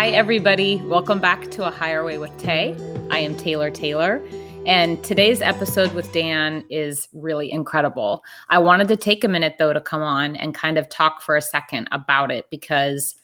Hi, everybody. Welcome back to A Higher Way with Tay. I am Taylor Taylor. And today's episode with Dan is really incredible. I wanted to take a minute, though, to come on and kind of talk for a second about it because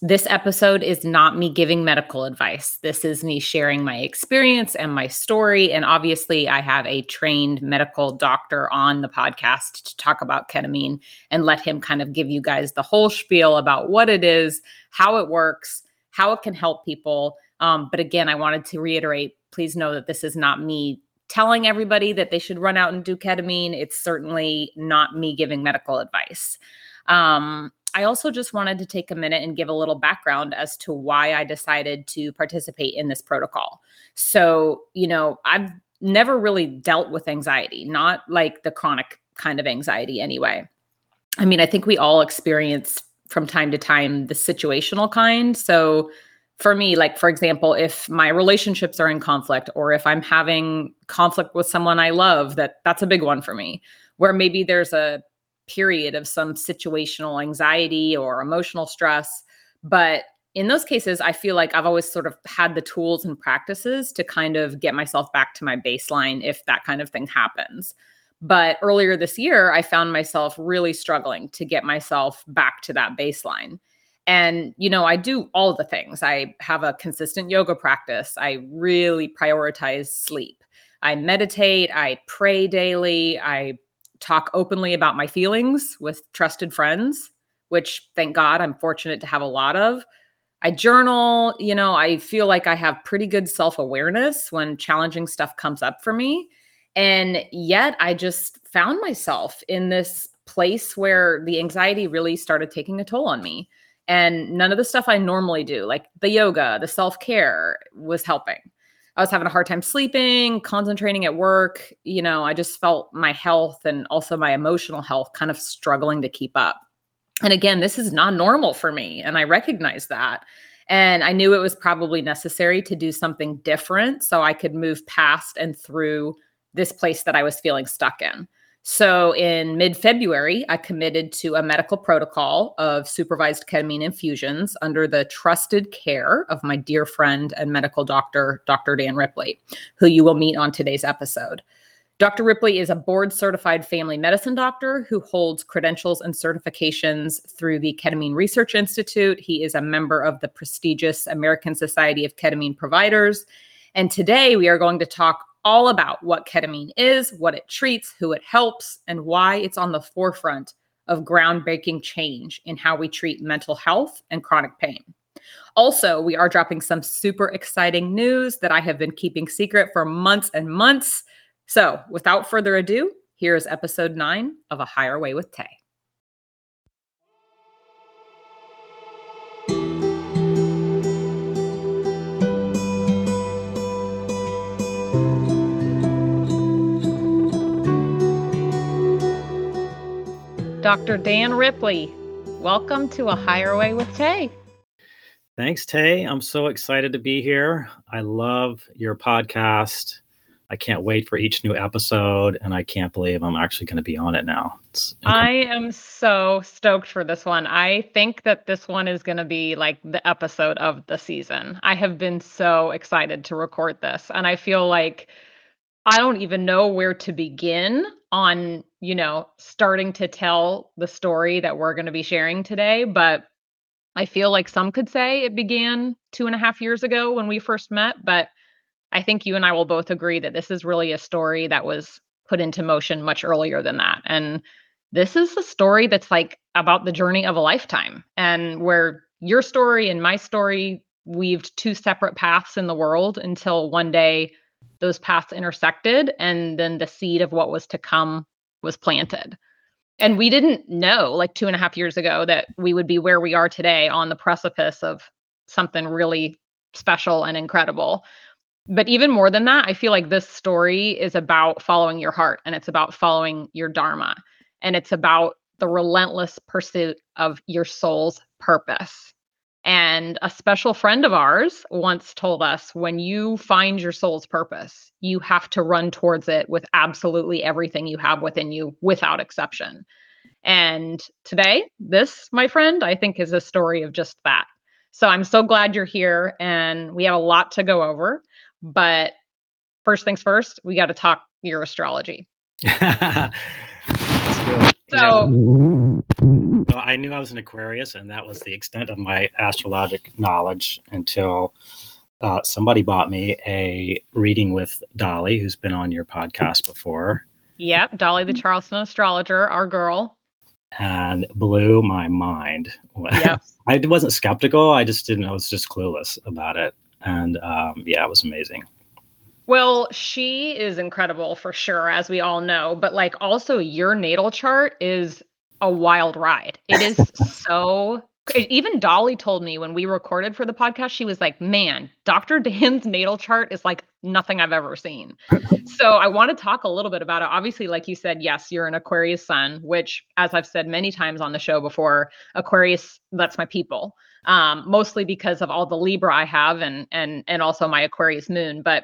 this episode is not me giving medical advice. This is me sharing my experience and my story. And obviously, I have a trained medical doctor on the podcast to talk about ketamine and let him kind of give you guys the whole spiel about what it is, how it works, how it can help people. Um, but again, I wanted to reiterate please know that this is not me telling everybody that they should run out and do ketamine. It's certainly not me giving medical advice. Um, I also just wanted to take a minute and give a little background as to why I decided to participate in this protocol. So, you know, I've never really dealt with anxiety, not like the chronic kind of anxiety anyway. I mean, I think we all experience from time to time the situational kind. So, for me, like for example, if my relationships are in conflict or if I'm having conflict with someone I love, that that's a big one for me. Where maybe there's a period of some situational anxiety or emotional stress. But in those cases, I feel like I've always sort of had the tools and practices to kind of get myself back to my baseline if that kind of thing happens. But earlier this year, I found myself really struggling to get myself back to that baseline. And, you know, I do all the things. I have a consistent yoga practice. I really prioritize sleep. I meditate. I pray daily. I talk openly about my feelings with trusted friends, which thank God I'm fortunate to have a lot of. I journal, you know, I feel like I have pretty good self awareness when challenging stuff comes up for me. And yet I just found myself in this place where the anxiety really started taking a toll on me. And none of the stuff I normally do, like the yoga, the self care, was helping. I was having a hard time sleeping, concentrating at work. You know, I just felt my health and also my emotional health kind of struggling to keep up. And again, this is not normal for me. And I recognize that. And I knew it was probably necessary to do something different so I could move past and through this place that I was feeling stuck in. So in mid February, I committed to a medical protocol of supervised ketamine infusions under the trusted care of my dear friend and medical doctor, Dr. Dan Ripley, who you will meet on today's episode. Dr. Ripley is a board certified family medicine doctor who holds credentials and certifications through the Ketamine Research Institute. He is a member of the prestigious American Society of Ketamine Providers. And today we are going to talk all about what ketamine is, what it treats, who it helps, and why it's on the forefront of groundbreaking change in how we treat mental health and chronic pain. Also, we are dropping some super exciting news that I have been keeping secret for months and months. So, without further ado, here is episode nine of A Higher Way with Tay. Dr. Dan Ripley, welcome to A Higher Way with Tay. Thanks, Tay. I'm so excited to be here. I love your podcast. I can't wait for each new episode, and I can't believe I'm actually going to be on it now. I am so stoked for this one. I think that this one is going to be like the episode of the season. I have been so excited to record this, and I feel like I don't even know where to begin on, you know, starting to tell the story that we're going to be sharing today. But I feel like some could say it began two and a half years ago when we first met. But I think you and I will both agree that this is really a story that was put into motion much earlier than that. And this is a story that's like about the journey of a lifetime and where your story and my story weaved two separate paths in the world until one day those paths intersected and then the seed of what was to come was planted. And we didn't know like two and a half years ago that we would be where we are today on the precipice of something really special and incredible. But even more than that i feel like this story is about following your heart and it's about following your dharma and it's about the relentless pursuit of your soul's purpose and a special friend of ours once told us when you find your soul's purpose, you have to run towards it with absolutely everything you have within you without exception. And today, this, my friend, I think is a story of just that. So I'm so glad you're here and we have a lot to go over. But first things first, we got to talk your astrology. so, so I knew I was an Aquarius, and that was the extent of my astrologic knowledge until uh, somebody bought me a reading with Dolly, who's been on your podcast before. Yep, Dolly the Charleston astrologer, our girl. And blew my mind. Yep. I wasn't skeptical. I just didn't, I was just clueless about it. And um, yeah, it was amazing. Well, she is incredible for sure, as we all know. But like, also, your natal chart is a wild ride. It is so. Even Dolly told me when we recorded for the podcast, she was like, "Man, Dr. Dan's natal chart is like nothing I've ever seen." so I want to talk a little bit about it. Obviously, like you said, yes, you're an Aquarius sun, which, as I've said many times on the show before, Aquarius that's my people. Um, mostly because of all the Libra I have, and and and also my Aquarius moon, but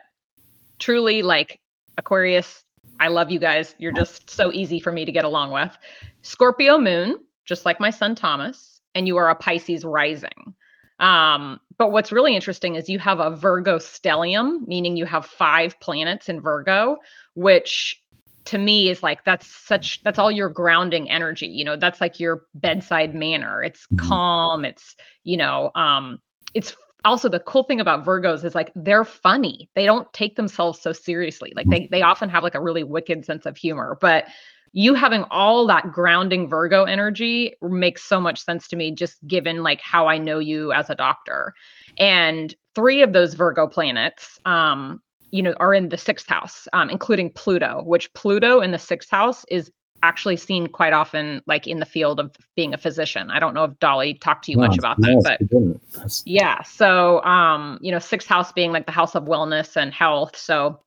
truly like Aquarius, I love you guys. You're just so easy for me to get along with. Scorpio moon, just like my son Thomas, and you are a Pisces rising. Um, but what's really interesting is you have a Virgo stellium, meaning you have five planets in Virgo, which to me is like that's such that's all your grounding energy you know that's like your bedside manner it's mm-hmm. calm it's you know um it's also the cool thing about virgos is like they're funny. They don't take themselves so seriously. Like they they often have like a really wicked sense of humor. But you having all that grounding virgo energy makes so much sense to me just given like how i know you as a doctor. And three of those virgo planets um you know are in the sixth house um, including pluto which pluto in the sixth house is actually seen quite often like in the field of being a physician. I don't know if Dolly talked to you no, much about that, but yeah. So um, you know, sixth house being like the house of wellness and health. So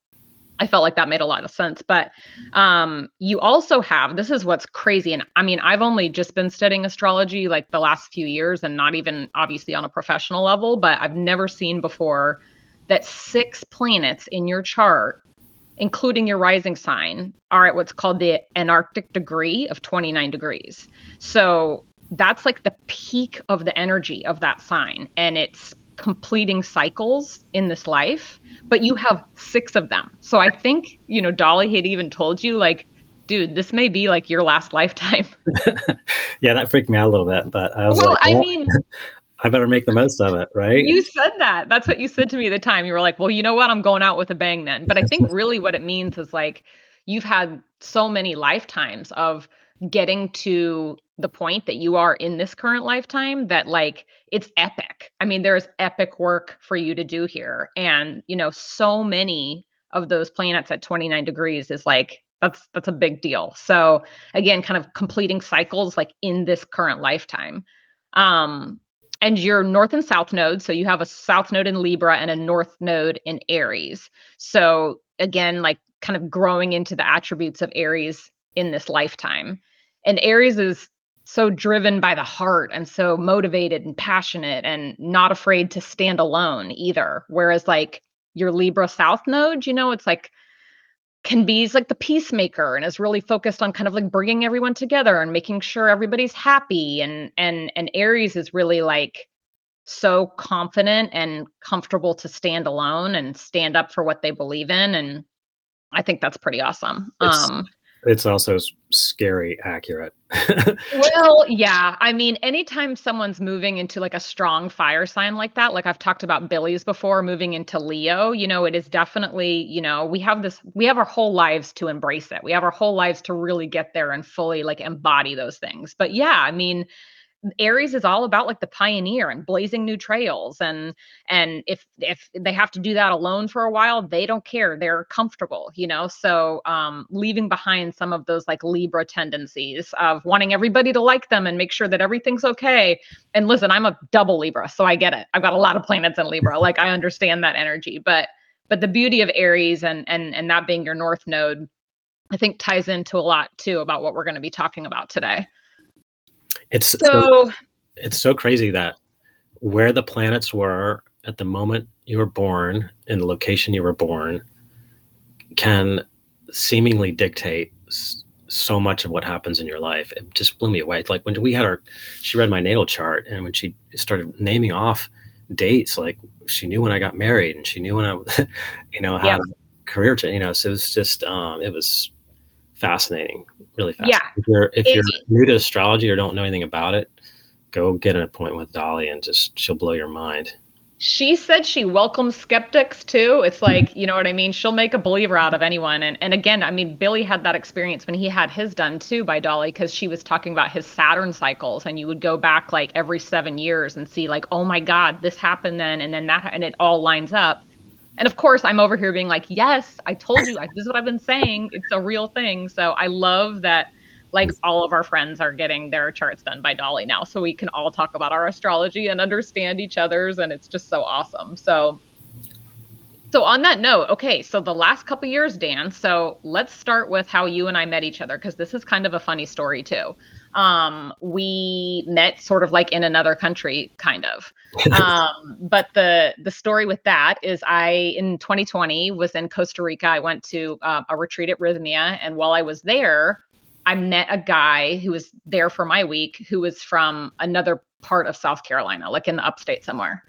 I felt like that made a lot of sense. But um, you also have this is what's crazy. And I mean, I've only just been studying astrology like the last few years and not even obviously on a professional level, but I've never seen before that six planets in your chart including your rising sign, are at what's called the anaretic degree of 29 degrees. So that's like the peak of the energy of that sign. And it's completing cycles in this life, but you have six of them. So I think, you know, Dolly had even told you, like, dude, this may be like your last lifetime. yeah, that freaked me out a little bit, but I was well, like, I mean, I better make the most of it, right? You said that. That's what you said to me at the time. You were like, well, you know what? I'm going out with a bang then. But I think really what it means is like you've had so many lifetimes of getting to the point that you are in this current lifetime that like it's epic. I mean, there's epic work for you to do here. And, you know, so many of those planets at 29 degrees is like that's that's a big deal. So again, kind of completing cycles like in this current lifetime. Um and your north and south node. So you have a south node in Libra and a north node in Aries. So again, like kind of growing into the attributes of Aries in this lifetime. And Aries is so driven by the heart and so motivated and passionate and not afraid to stand alone either. Whereas like your Libra south node, you know, it's like can be like the peacemaker and is really focused on kind of like bringing everyone together and making sure everybody's happy. And and and aries is really like so confident and comfortable to stand alone and stand up for what they believe in. And i think that's pretty awesome. It's, um it's also scary accurate. well, yeah. I mean, anytime someone's moving into like a strong fire sign like that, like I've talked about Billy's before, moving into Leo, you know, it is definitely, you know, we have this, we have our whole lives to embrace it. We have our whole lives to really get there and fully like embody those things. But yeah, I mean, Aries is all about like the pioneer and blazing new trails and and if if they have to do that alone for a while they don't care. They're comfortable you know? So um leaving behind some of those like Libra tendencies of wanting everybody to like them and make sure that everything's okay. And listen I'm a double Libra so I get it. I've got a lot of planets in Libra. Like I understand that energy. But but the beauty of Aries and and and that being your north node I think ties into a lot too about what we're going to be talking about today. It's so, so it's so crazy that where the planets were at the moment you were born in the location you were born can seemingly dictate so much of what happens in your life. It just blew me away. Like when we had our, she read my natal chart, and when she started naming off dates. Like she knew when I got married, and she knew when I, you know, had yeah. a career. To, you know, so it was just um, it was fascinating, really fascinating. Yeah. If you're if you're new to astrology or don't know anything about it, go get an appointment with Dolly, and just she'll blow your mind she said she welcomes skeptics too. It's hmm. like, you know what I mean? She'll make a believer out of anyone. And and again, I mean, Billy had that experience when he had his done too by Dolly because she was talking about his Saturn cycles and you would go back like every 7 years and see like, "Oh my god, this happened then and then that and it all lines up." And of course, I'm over here being like, "Yes, I told you. this is what I've been saying. It's a real thing." So I love that like all of our friends are getting their charts done by Dolly now. So we can all talk about our astrology and understand each other's and it's just so awesome. So so on that note, okay, so the last couple years, Dan, so let's start with how you and I met each other because this is kind of a funny story too. Um, we met sort of like in another country, kind of. Um, but the the story with that is, I in 2020 was in Costa Rica. I went to uh, a retreat at Rythmia, and while I was there, I met a guy who was there for my week who was from another part of South Carolina, like in the upstate somewhere.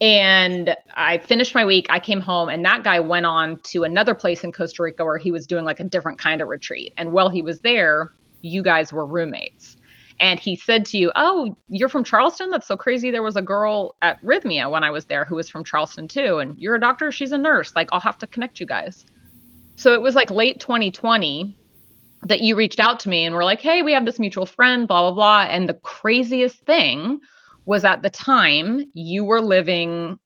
And I finished my week. I came home, and that guy went on to another place in Costa Rica where he was doing like a different kind of retreat. And while he was there, you guys were roommates. And he said to you, Oh, you're from Charleston? That's so crazy. There was a girl at Rythmia when I was there who was from Charleston too. And you're a doctor, she's a nurse. Like, I'll have to connect you guys. So it was like late 2020 that you reached out to me and were like, hey, we have this mutual friend, blah, blah, blah. And the craziest thing was at the time you were living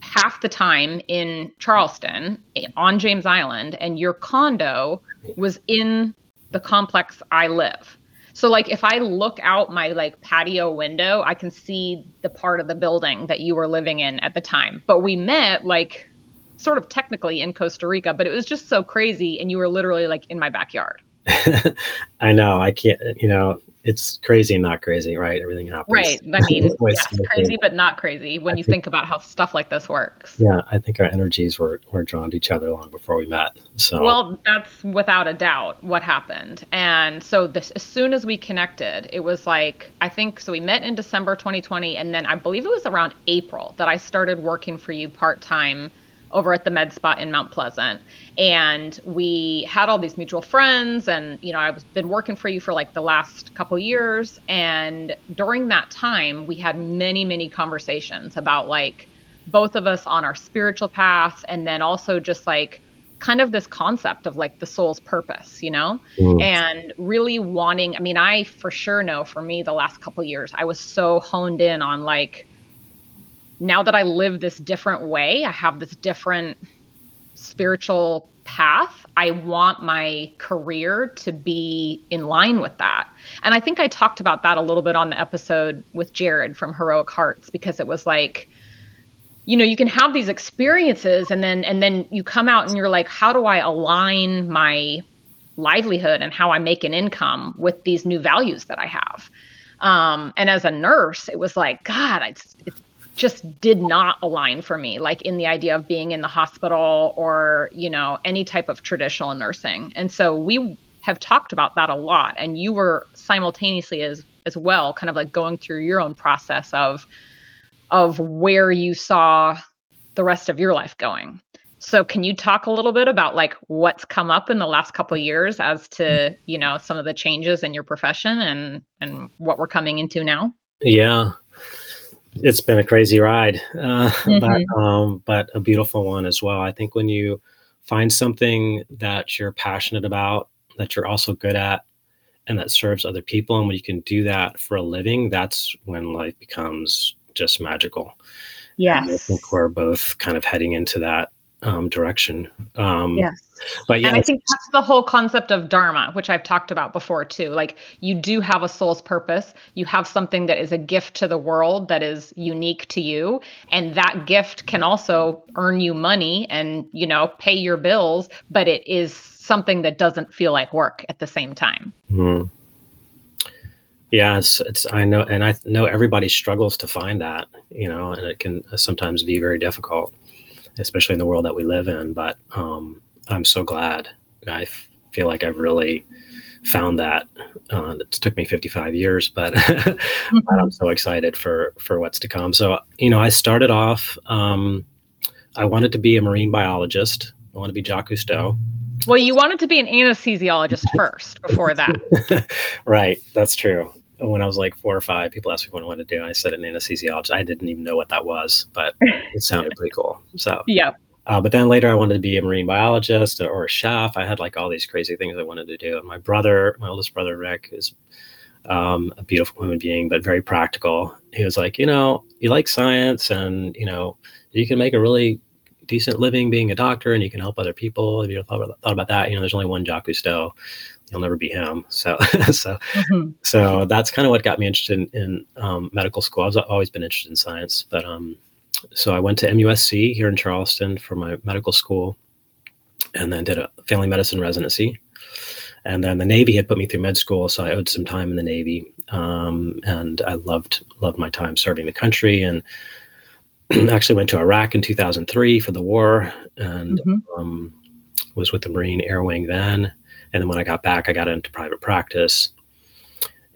half the time in Charleston eh, on James Island, and your condo was in the complex I live. So like if I look out my like patio window, I can see the part of the building that you were living in at the time. But we met like sort of technically in Costa Rica, but it was just so crazy and you were literally like in my backyard. I know. I can't. You know, it's crazy and not crazy, right? Everything happens. Right. I mean, yeah, crazy but not crazy when I you think, think, about how stuff like this works. Yeah, I think our energies were were drawn to each other long before we met. So well, that's without a doubt what happened. And so this, as soon as we connected, it was like I think so. We met in December 2020, and then I believe it was around April that I started working for you part time over at the med spa in Mount Pleasant. And we had all these mutual friends and you know, I've been working for you for like the last couple years and during that time we had many many conversations about like both of us on our spiritual paths and then also just like kind of this concept of like the soul's purpose, you know? Mm. And really wanting, I mean, I for sure know for me the last couple years I was so honed in on like now that I live this different way, I have this different spiritual path. I want my career to be in line with that. And I think I talked about that a little bit on the episode with Jared from Heroic Hearts because it was like, you know, you can have these experiences and then and then you come out and you're like, how do I align my livelihood and how I make an income with these new values that I have? Um, and as a nurse, it was like, God, it's, it's just did not align for me like in the idea of being in the hospital or you know any type of traditional nursing. And so we have talked about that a lot. And you were simultaneously as as well kind of like going through your own process of of where you saw the rest of your life going. So can you talk a little bit about like what's come up in the last couple years as to you know some of the changes in your profession and and what we're coming into now? Yeah it's been a crazy ride, uh, mm-hmm. but um, but a beautiful one as well. I think when you find something that you're passionate about, that you're also good at, and that serves other people, and when you can do that for a living, that's when life becomes just magical. Yes, I think we're both kind of heading into that um, direction. Um, yes. But yeah, and I think that's the whole concept of dharma, which I've talked about before too. Like you do have a soul's purpose. You have something that is a gift to the world that is unique to you, and that gift can also earn you money and you know pay your bills. But it is something that doesn't feel like work at the same time. Mm-hmm. Yeah, it's, it's I know, and I know everybody struggles to find that, you know, and it can sometimes be very difficult especially in the world that we live in. But um, I'm so glad. I feel like I've really found that. Uh, it took me 55 years, but, but, I'm so excited for for what's to come. So you know, I started off. Um, I wanted to be a marine biologist. I want to be Jacques Cousteau. Well, you wanted to be an anesthesiologist first before that. right, that's true. When I was like four or five, people asked me what I wanted to do. I said an anesthesiologist. I didn't even know what that was, but it sounded pretty cool. So yeah. Uh, but then later, I wanted to be a marine biologist or a chef. I had like all these crazy things I wanted to do. And my brother, my oldest brother Rick, is um, a beautiful human being, but very practical. He was like, you know, you like science, and you know, you can make a really decent living being a doctor and you can help other people. Have you thought about, thought about that? You know, there's only one Jacques Cousteau. You'll never be him. So, so, mm-hmm. so that's kind of what got me interested in, in um, medical school. I've always been interested in science, but um, so I went to MUSC here in Charleston for my medical school, and then did a family medicine residency. And then the Navy had put me through med school, so I owed some time in the Navy, um, and I loved loved my time serving the country and actually went to Iraq in 2003 for the war and mm-hmm. um, was with the Marine Air Wing then. And then when I got back, I got into private practice.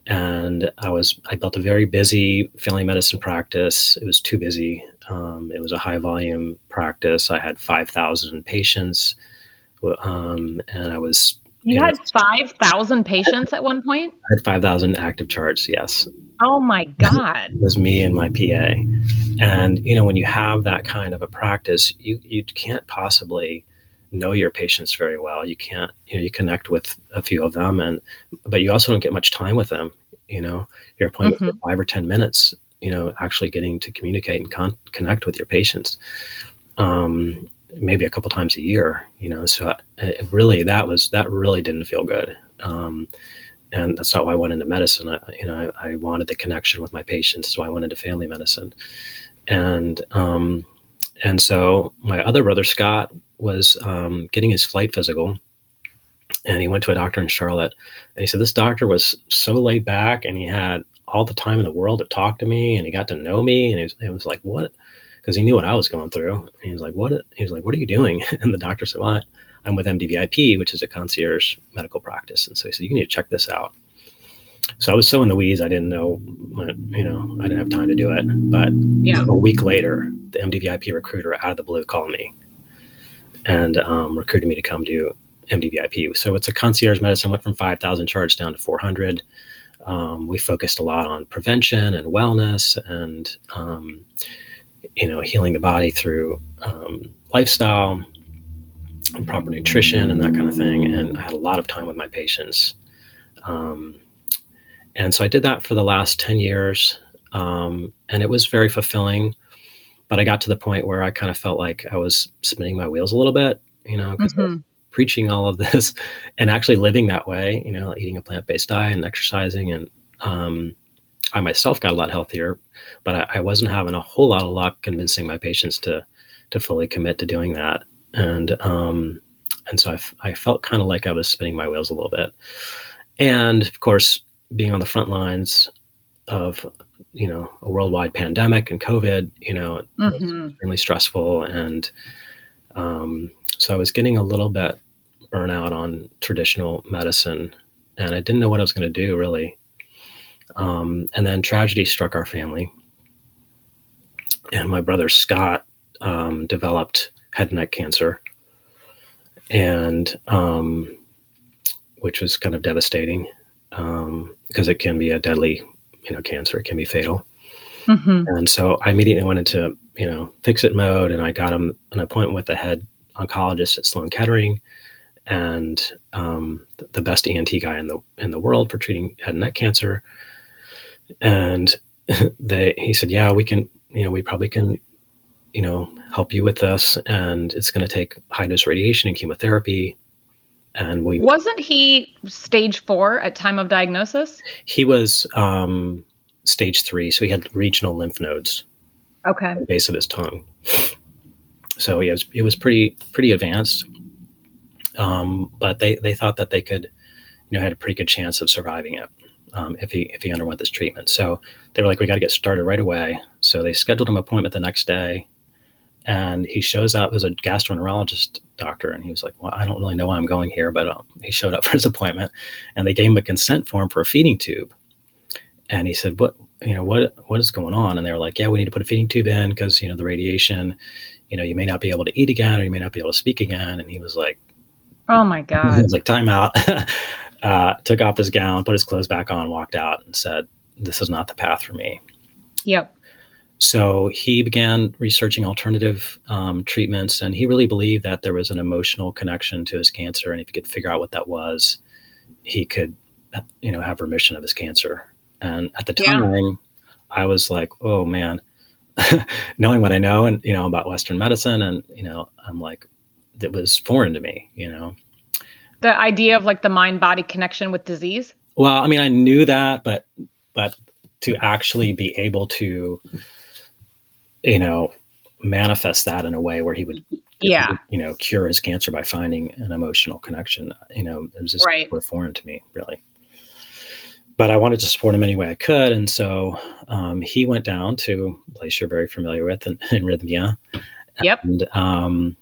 And I was I built a very busy family medicine practice. It was too busy. Um, it was a high volume practice. I had 5,000 patients, um, and I was you, you had 5,000 patients at one point? I had 5,000 active charts, yes. Oh my God. it was me and my PA. And, you know, when you have that kind of a practice, you, you can't possibly know your patients very well. You can't, you know, you connect with a few of them and, but you also don't get much time with them. You know, your appointment mm-hmm. for five or 10 minutes, you know, actually getting to communicate and con- connect with your patients. Um, maybe a couple times a year, you know. So it really, that was that really didn't feel good, um, and that's not why I went into medicine. I, you know, I, I, wanted the connection with my patients, so I went into family medicine, and um, and so my other brother Scott was um, getting his flight physical, and he went to a doctor in Charlotte, and he said this doctor was so laid back, and he had all the time in the world to talk to me, and he got to know me, and it was, it was like what because he knew what I was going through. And he was like, "What?" He was like, "What are you doing?" And the doctor said, "Well, I'm with MDVIP, which is a concierge medical practice." And so he said, "You need to check this out." So I was so in the weeds, I didn't know, you know, I didn't have time to do it. But yeah. a week later, the MDVIP recruiter out of the blue called me and um, recruited me to come do MDVIP. So it's a concierge medicine, went from 5,000 charge down to 400. Um, we focused a lot on prevention and wellness and um, you know, healing the body through um, lifestyle, and proper nutrition, and that kind of thing. And I had a lot of time with my patients. Um, and so I did that for the last 10 years. Um, and it was very fulfilling. But I got to the point where I kind of felt like I was spinning my wheels a little bit, you know, because mm-hmm. Preaching all of this and actually living that way, you know, eating a plant based diet and exercising and, um, I myself got a lot healthier, but I, I, wasn't having a whole lot of luck convincing my patients to to fully commit to doing that. And um, and so I, I felt kind of like I was spinning my wheels a little bit. And of course, being on the front lines of you know a worldwide pandemic and COVID, you know, mm-hmm. extremely stressful. And um, so I was getting a little bit burnout on traditional medicine, and I didn't know what I was going to do really. Um, and then tragedy struck our family. And my brother Scott um, developed head and neck cancer, and um, which was kind of devastating um, because it can be a deadly, you know, cancer. It can be fatal. Mm-hmm. And so I immediately went into you know fix it mode, and I got him an appointment with the head oncologist at Sloan Kettering, and um, the best ENT guy in the in the world for treating head and neck cancer. And they he said yeah we can you know we probably can you know help you with this and it's going to take high dose radiation and chemotherapy. And we wasn't he stage four at time of diagnosis? He was um stage three so he had regional lymph nodes okay. base of his tongue. So he was it was pretty pretty advanced um but they they thought that they could you know had a pretty good chance of surviving it um, if he if he underwent this treatment. So they were like, we got to get started right away. So they scheduled him appointment the next day, and he shows up as a gastroenterologist doctor and he was like well i don't really know why i'm going here but um, he showed up for his appointment and they gave him a consent form for a feeding tube and he said what you know what what is going on and they were like yeah we need to put a feeding tube in because you know the radiation you know you may not be able to eat again or you may not be able to speak again and he was like oh my god he was like time out. Uh, took off his gown put his clothes back on walked out and said this is not the path for me. Yep. So he began researching alternative um, treatments, and he really believed that there was an emotional connection to his cancer, and if he could figure out what that was, he could, you know, have remission of his cancer. And at the time, yeah. I was like, "Oh man," knowing what I know and you know about Western medicine, and you know, I'm like, it was foreign to me, you know. The idea of like the mind-body connection with disease. Well, I mean, I knew that, but but to actually be able to you know, manifest that in a way where he would, yeah, you know, cure his cancer by finding an emotional connection. You know, it was just right. foreign to me, really. But I wanted to support him any way I could, and so um, he went down to a place you're very familiar with in, in Rythmia. Yep. And um,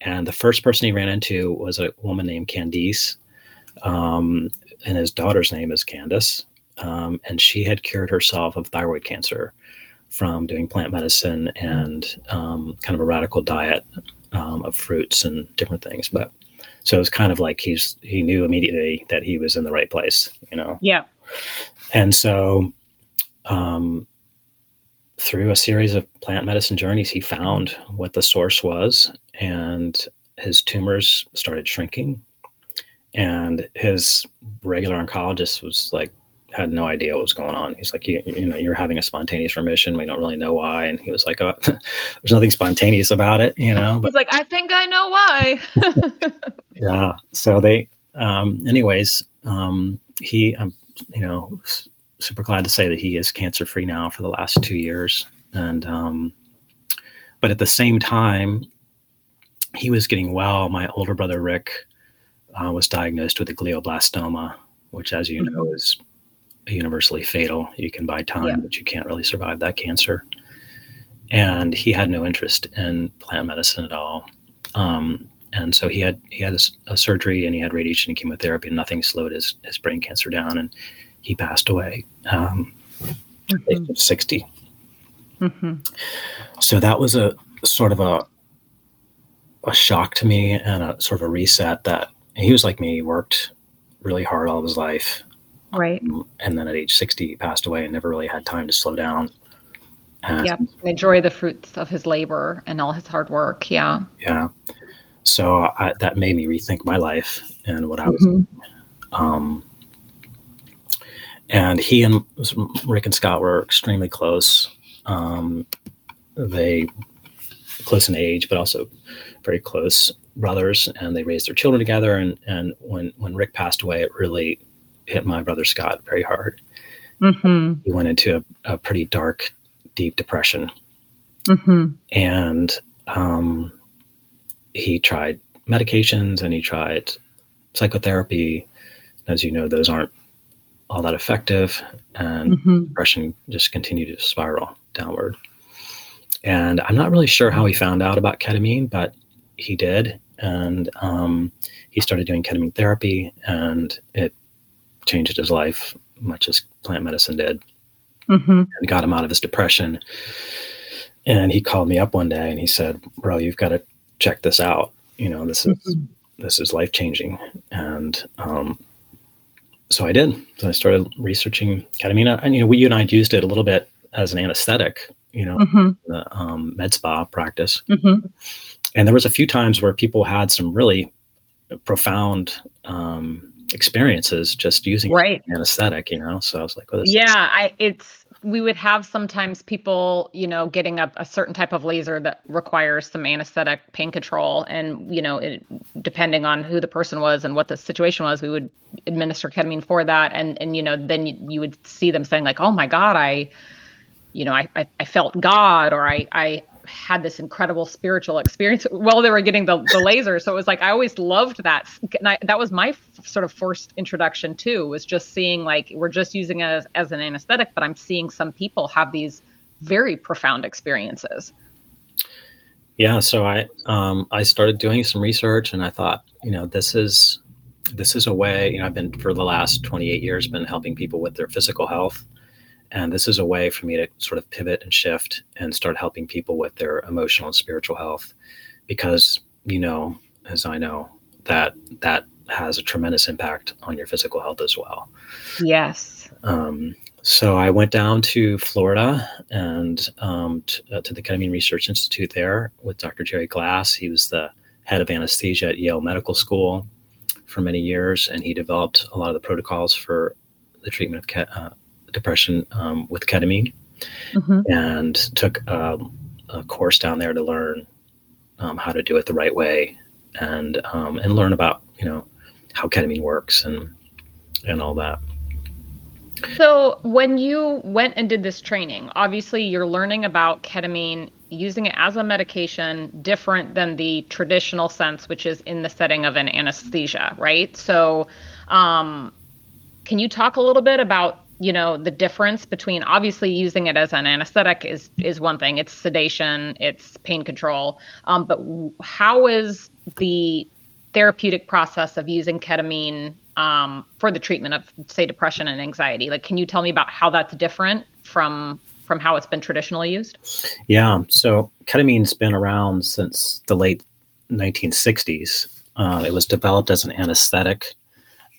and the first person he ran into was a woman named Candice, um, and his daughter's name is Candace, um, and she had cured herself of thyroid cancer from doing plant medicine and um, kind of a radical diet um, of fruits and different things. But so it was kind of like he's he knew immediately that he was in the right place, you know. Yeah. And so, um, through a series of plant medicine journeys, he found what the source was, and his tumors started shrinking. And his regular oncologist was like, had no idea what was going on. He's like, you, you know, you're having a spontaneous remission. We don't really know why. And he was like, oh, there's nothing spontaneous about it, you know. But, He's like, I think I know why. yeah. So they, um, anyways, um, he, I'm, you know, super glad to say that he is cancer free now for the last two years. And, um, but at the same time, he was getting well. My older brother Rick uh, was diagnosed with a glioblastoma, which, as you know, mm-hmm. is universally fatal. You can buy time, yeah. but you can't really survive that cancer. And he had no interest in plant medicine at all. Um, and so he had he had a, a, surgery and he had radiation and chemotherapy, and nothing slowed his his brain cancer down, and he passed away um, mm-hmm. 60. Mm-hmm. So that was a sort of a a shock to me and a sort of a reset that he was like me. He worked really hard all of his life Right. Um, and then at age 60, he passed away and never really had time to slow down. And, yep. Enjoy the fruits of his labor and all his hard work. Yeah. Yeah. So I, that made me rethink my life and what I was mm-hmm. Um, and he and Rick and Scott were extremely close. Um, they close in age, but also very close brothers, and they raised their children together. And and when when Rick passed away, it really hit my brother Scott very hard. Mm-hmm. He went into a, a, pretty dark, deep depression. Mm-hmm. And um, he tried medications and he tried psychotherapy. As you know, those aren't all that effective. And mm-hmm. depression just continued to spiral downward. And I'm not really sure how he found out about ketamine, but he did. And um, he started doing ketamine therapy, and it changed his life, much as plant medicine did, mm-hmm. and got him out of his depression. And he called me up one day and he said, "Bro, you've got to check this out. You know, this is mm-hmm. this is life changing." And um, so I did. So I started researching ketamine, and you know, we you and I used it a little bit as an anesthetic. You know, mm-hmm. the um, med spa practice. Mm-hmm. And there was a few times where people had some really profound um, experiences just using right. anesthetic, you know. So I was like, well, yeah, I it's we would have sometimes people, you know, getting a, a certain type of laser that requires some anesthetic pain control. And, you know, it, depending on who the person was and what the situation was, we would administer ketamine for that. And, and you know, then you, you would see them saying, like, oh my God, I, you know, I, I, I felt God or I, I had this incredible spiritual experience while they were getting the, the laser. So it was like I always loved that. And I, that was my f- sort of first introduction too. Was just seeing like we're just using it as, as an anesthetic, but I'm seeing some people have these very profound experiences. Yeah, so I um, I started doing some research, and I thought, you know, this is this is a way. You know, I've been for the last 28 years been helping people with their physical health, and this is a way for me to sort of pivot and shift and start helping people with their emotional and spiritual health, because you know, as I know, that that has a tremendous impact on your physical health as well. Yes. Um, so I went down to Florida and um, t- uh, to the Ketamine Research Institute there with Dr. Jerry Glass. He was the head of anesthesia at Yale Medical School for many years, and he developed a lot of the protocols for the treatment of ke- uh, depression um, with ketamine, mm-hmm. and took um, a course down there to learn um, how to do it the right way and um, and learn about you know how ketamine works and and all that. So, when you went and did this training, obviously you're learning about ketamine, using it as a medication, different than the traditional sense, which is in the setting of an anesthesia, right? So, um, can you talk a little bit about you know the difference between obviously using it as an anesthetic is is one thing. It's sedation it's pain control. Um, but how is the therapeutic process of using ketamine um, for the treatment of say depression and anxiety? Like can you tell me about how that's different from from how it's been traditionally used? Yeah. So ketamine's been around since the late 1960s uh, it was developed as an anesthetic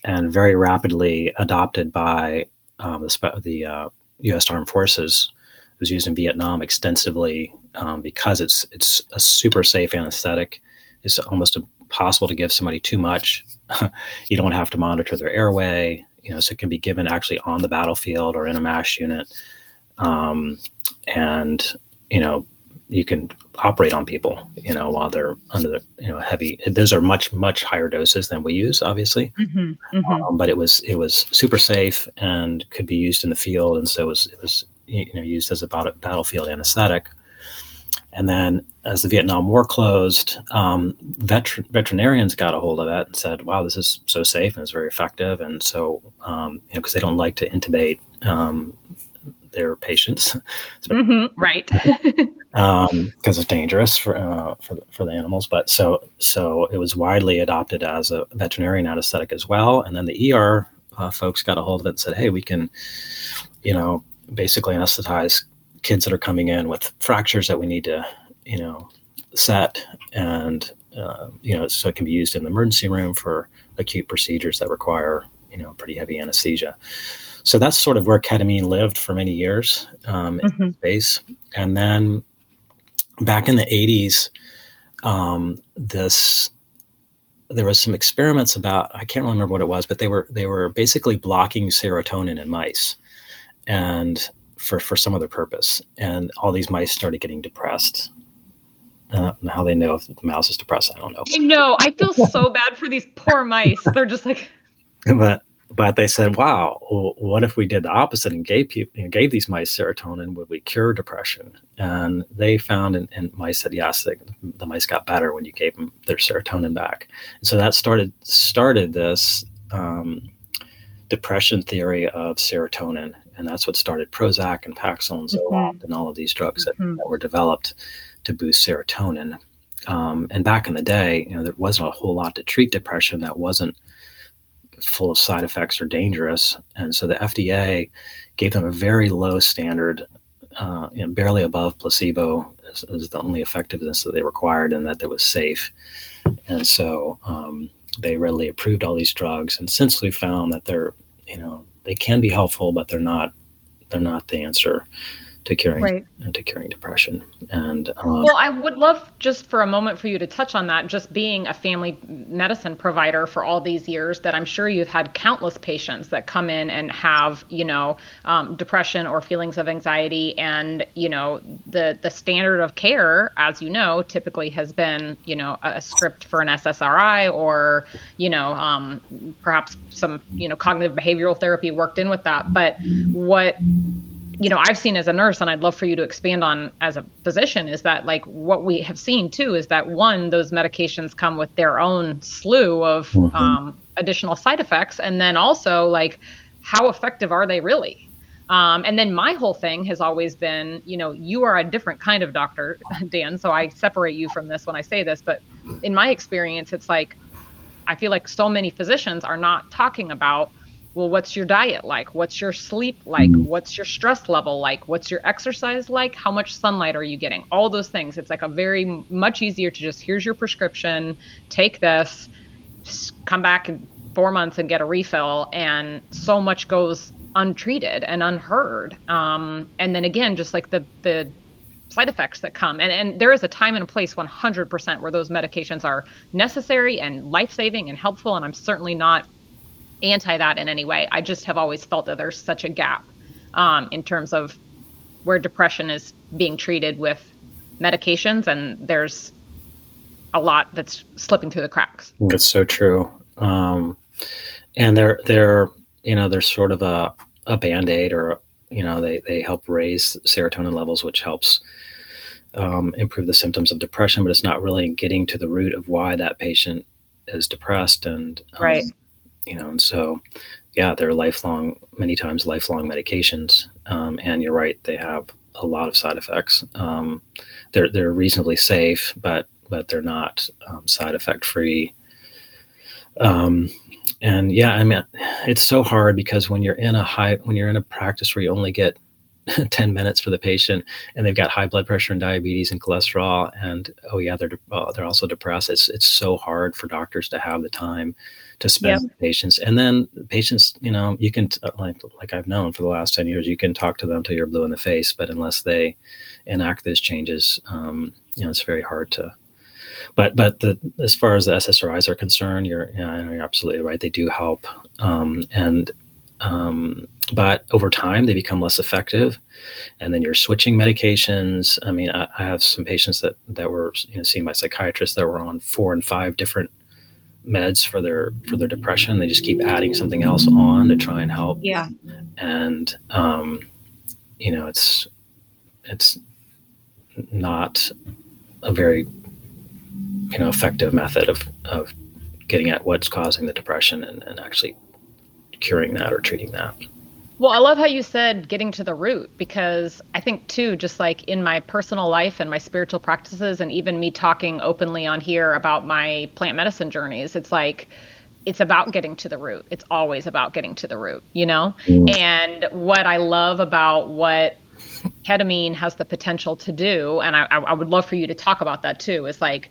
and very rapidly adopted by um, the, the uh, U.S. Armed Forces. Was used in Vietnam extensively um, because it's it's a super safe anesthetic. It's almost impossible to give somebody too much. you don't have to monitor their airway. You know, so it can be given actually on the battlefield or in a MASH unit. Um, and you know, you can operate on people, you know, while they're under the, you know, heavy. Those are much, much higher doses than we use, obviously. Mm-hmm, mm-hmm. Um, but it was, it was super safe and could be used in the field. And so it was, it was, you know, used as a battlefield anesthetic. And then as the Vietnam War closed, um, vet- veterinarians got a hold of it and said, wow, this is so safe and it's very effective. And so, um, you know, because they don't like to intubate um, their patients. mm-hmm, right. because um, it's dangerous for, uh, for for the animals. But so so it was widely adopted as a veterinarian anesthetic as well. And then the ER uh, folks got a hold of it and said, hey, we can, you know, basically anesthetize kids that are coming in with fractures that we need to, you know, set and uh, you know, so it can be used in the emergency room for acute procedures that require, you know, pretty heavy anesthesia so that's sort of where ketamine lived for many years um, mm-hmm. in space. And then back in the 80s, um, this there was some experiments about I can't remember what it was, but they were they were basically blocking serotonin in mice, and for for some other purpose. And all these mice started getting depressed. Uh, how they know if the mouse is depressed, I don't know. No, I feel so bad for these poor mice. They're just like. But but they said, "Wow, well, what if we did the opposite and gave people, you know, gave these mice serotonin? Would we cure depression?" And they found, and, and mice said, "Yes, they, the mice got better when you gave them their serotonin back." And so that started started this um, depression theory of serotonin, and that's what started Prozac and Paxil and Zoloft mm-hmm. and all of these drugs mm-hmm. that, that, were developed to boost serotonin. Um, and back in the day, you know, there wasn't a whole lot to treat depression that wasn't full of side effects or dangerous. And so the FDA gave them a very low standard, uh, barely above placebo as, as, the only effectiveness that they required and that it was safe. And so um, they readily approved all these drugs. And since we found that they're, you know, they can be helpful, but they're not, they're not the answer to curing right. to curing depression. And um, well, I would love just for a moment for you to touch on that. Just being a family medicine provider for all these years, that I'm sure you've had countless patients that come in and have you know um, depression or feelings of anxiety, and you know the the standard of care, as you know, typically has been you know a script for an SSRI or you know um, perhaps some you know cognitive behavioral therapy worked in with that. But what you know i've seen as a nurse and i'd love for you to expand on as a physician is that like what we have seen too is that one those medications come with their own slew of mm-hmm. um, additional side effects and then also like how effective are they really Um, and then my whole thing has always been, you know, you are a different kind of doctor, Dan. So I separate you from this when I say this. But in my experience, it's like, I feel like so many physicians are not talking about, well, what's your diet like? What's your sleep like? Mm-hmm. What's your stress level like? What's your exercise like? How much sunlight are you getting? All those things. It's like a very much easier to just, here's your prescription, take this, come back in four months and get a refill. And so much goes untreated and unheard. Um, and then again, just like the the side effects that come, and and there is a time and a place, 100%, where those medications are necessary and life saving and helpful. And I'm certainly not anti that in any way. I just have always felt that there's such a gap um, in terms of where depression is being treated with medications, and there's a lot that's slipping through the cracks. That's so true. Um, and they're they're you know, there's sort of a, a band-aid or, you know, they, they help raise serotonin levels, which helps um, improve the symptoms of depression, but it's not really getting to the root of why that patient is depressed. And, um, right. You know, and so, yeah, they're lifelong, many times lifelong medications. Um, and you're right, they have a lot of side effects. Um, they're, they're reasonably safe, but, but they're not um, side effect free. Um, and yeah, I mean, it's so hard because when you're in a high, when you're in a practice where you only get 10 minutes for the patient and they've got high blood pressure and diabetes and cholesterol and oh yeah they're uh, they're also depressed it's it's so hard for doctors to have the time to spend with patients and then patients you know you can like like I've known for the last 10 years you can talk to them till you're blue in the face but unless they enact those changes um, you know it's very hard to but but the as far as the SSRIs are concerned, you're yeah, you're absolutely right. They do help, um, and um, but over time they become less effective, and then you're switching medications. I mean, I, I have some patients that that were you know, seen by psychiatrists that were on four and five different meds for their for their depression. They just keep adding something else on to try and help. Yeah, and um, you know, it's it's not a very you know effective method of of getting at what's causing the depression and, and actually curing that or treating that. Well, I love how you said getting to the root because I think too, just like in my personal life and my spiritual practices, and even me talking openly on here about my plant medicine journeys, it's like it's about getting to the root. It's always about getting to the root, you know? Mm. And what I love about what ketamine has the potential to do, and I, I would love for you to talk about that too, is like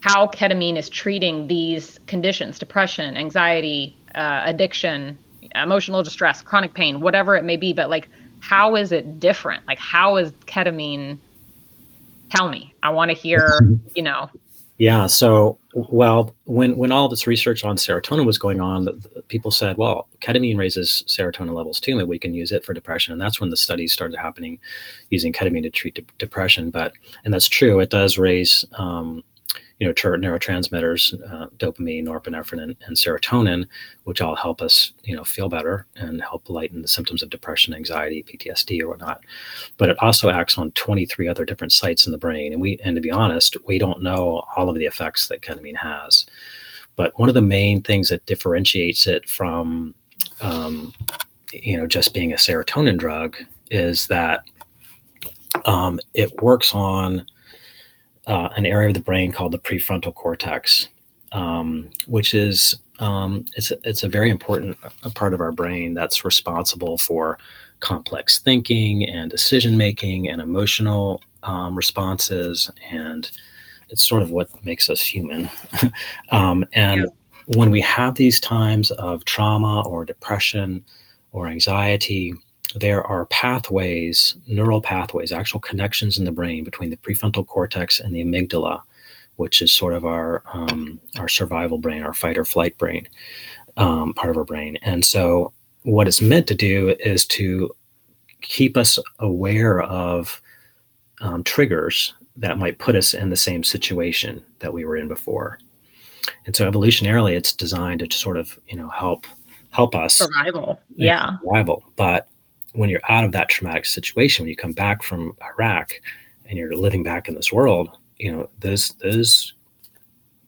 how ketamine is treating these conditions depression anxiety uh, addiction emotional distress chronic pain whatever it may be but like how is it different? Like how is ketamine tell me. I want to hear you know. Yeah so well when when all this research on serotonin was going on people said well ketamine raises serotonin levels too and we can use it for depression. And that's when the studies started happening using ketamine to treat de- depression but and that's true it does raise um, you know, neurotransmitters, uh, dopamine, norepinephrine, and, and, serotonin, which all help us, you know, feel better and help lighten the symptoms of depression, anxiety, PTSD, or whatnot. But it also acts on 23 other different sites in the brain, and we, and to be honest, we don't know all of the effects that ketamine has. But one of the main things that differentiates it from, um, you know, just being a serotonin drug is that um, it works on uh, an area of the brain called the prefrontal cortex, um, which is um, it's it's a very important part of our brain that's responsible for complex thinking and decision making and emotional um, responses, and it's sort of what makes us human. um, and yeah. when we have these times of trauma or depression or anxiety, there are pathways, neural pathways, actual connections in the brain between the prefrontal cortex and the amygdala, which is sort of our um, our survival brain, our fight or flight brain, um, part of our brain. And so, what it's meant to do is to keep us aware of um, triggers that might put us in the same situation that we were in before. And so, evolutionarily, it's designed to sort of you know help help us survival. Yeah, survival, but when you're out of that traumatic situation, when you come back from Iraq and you're living back in this world, you know, those those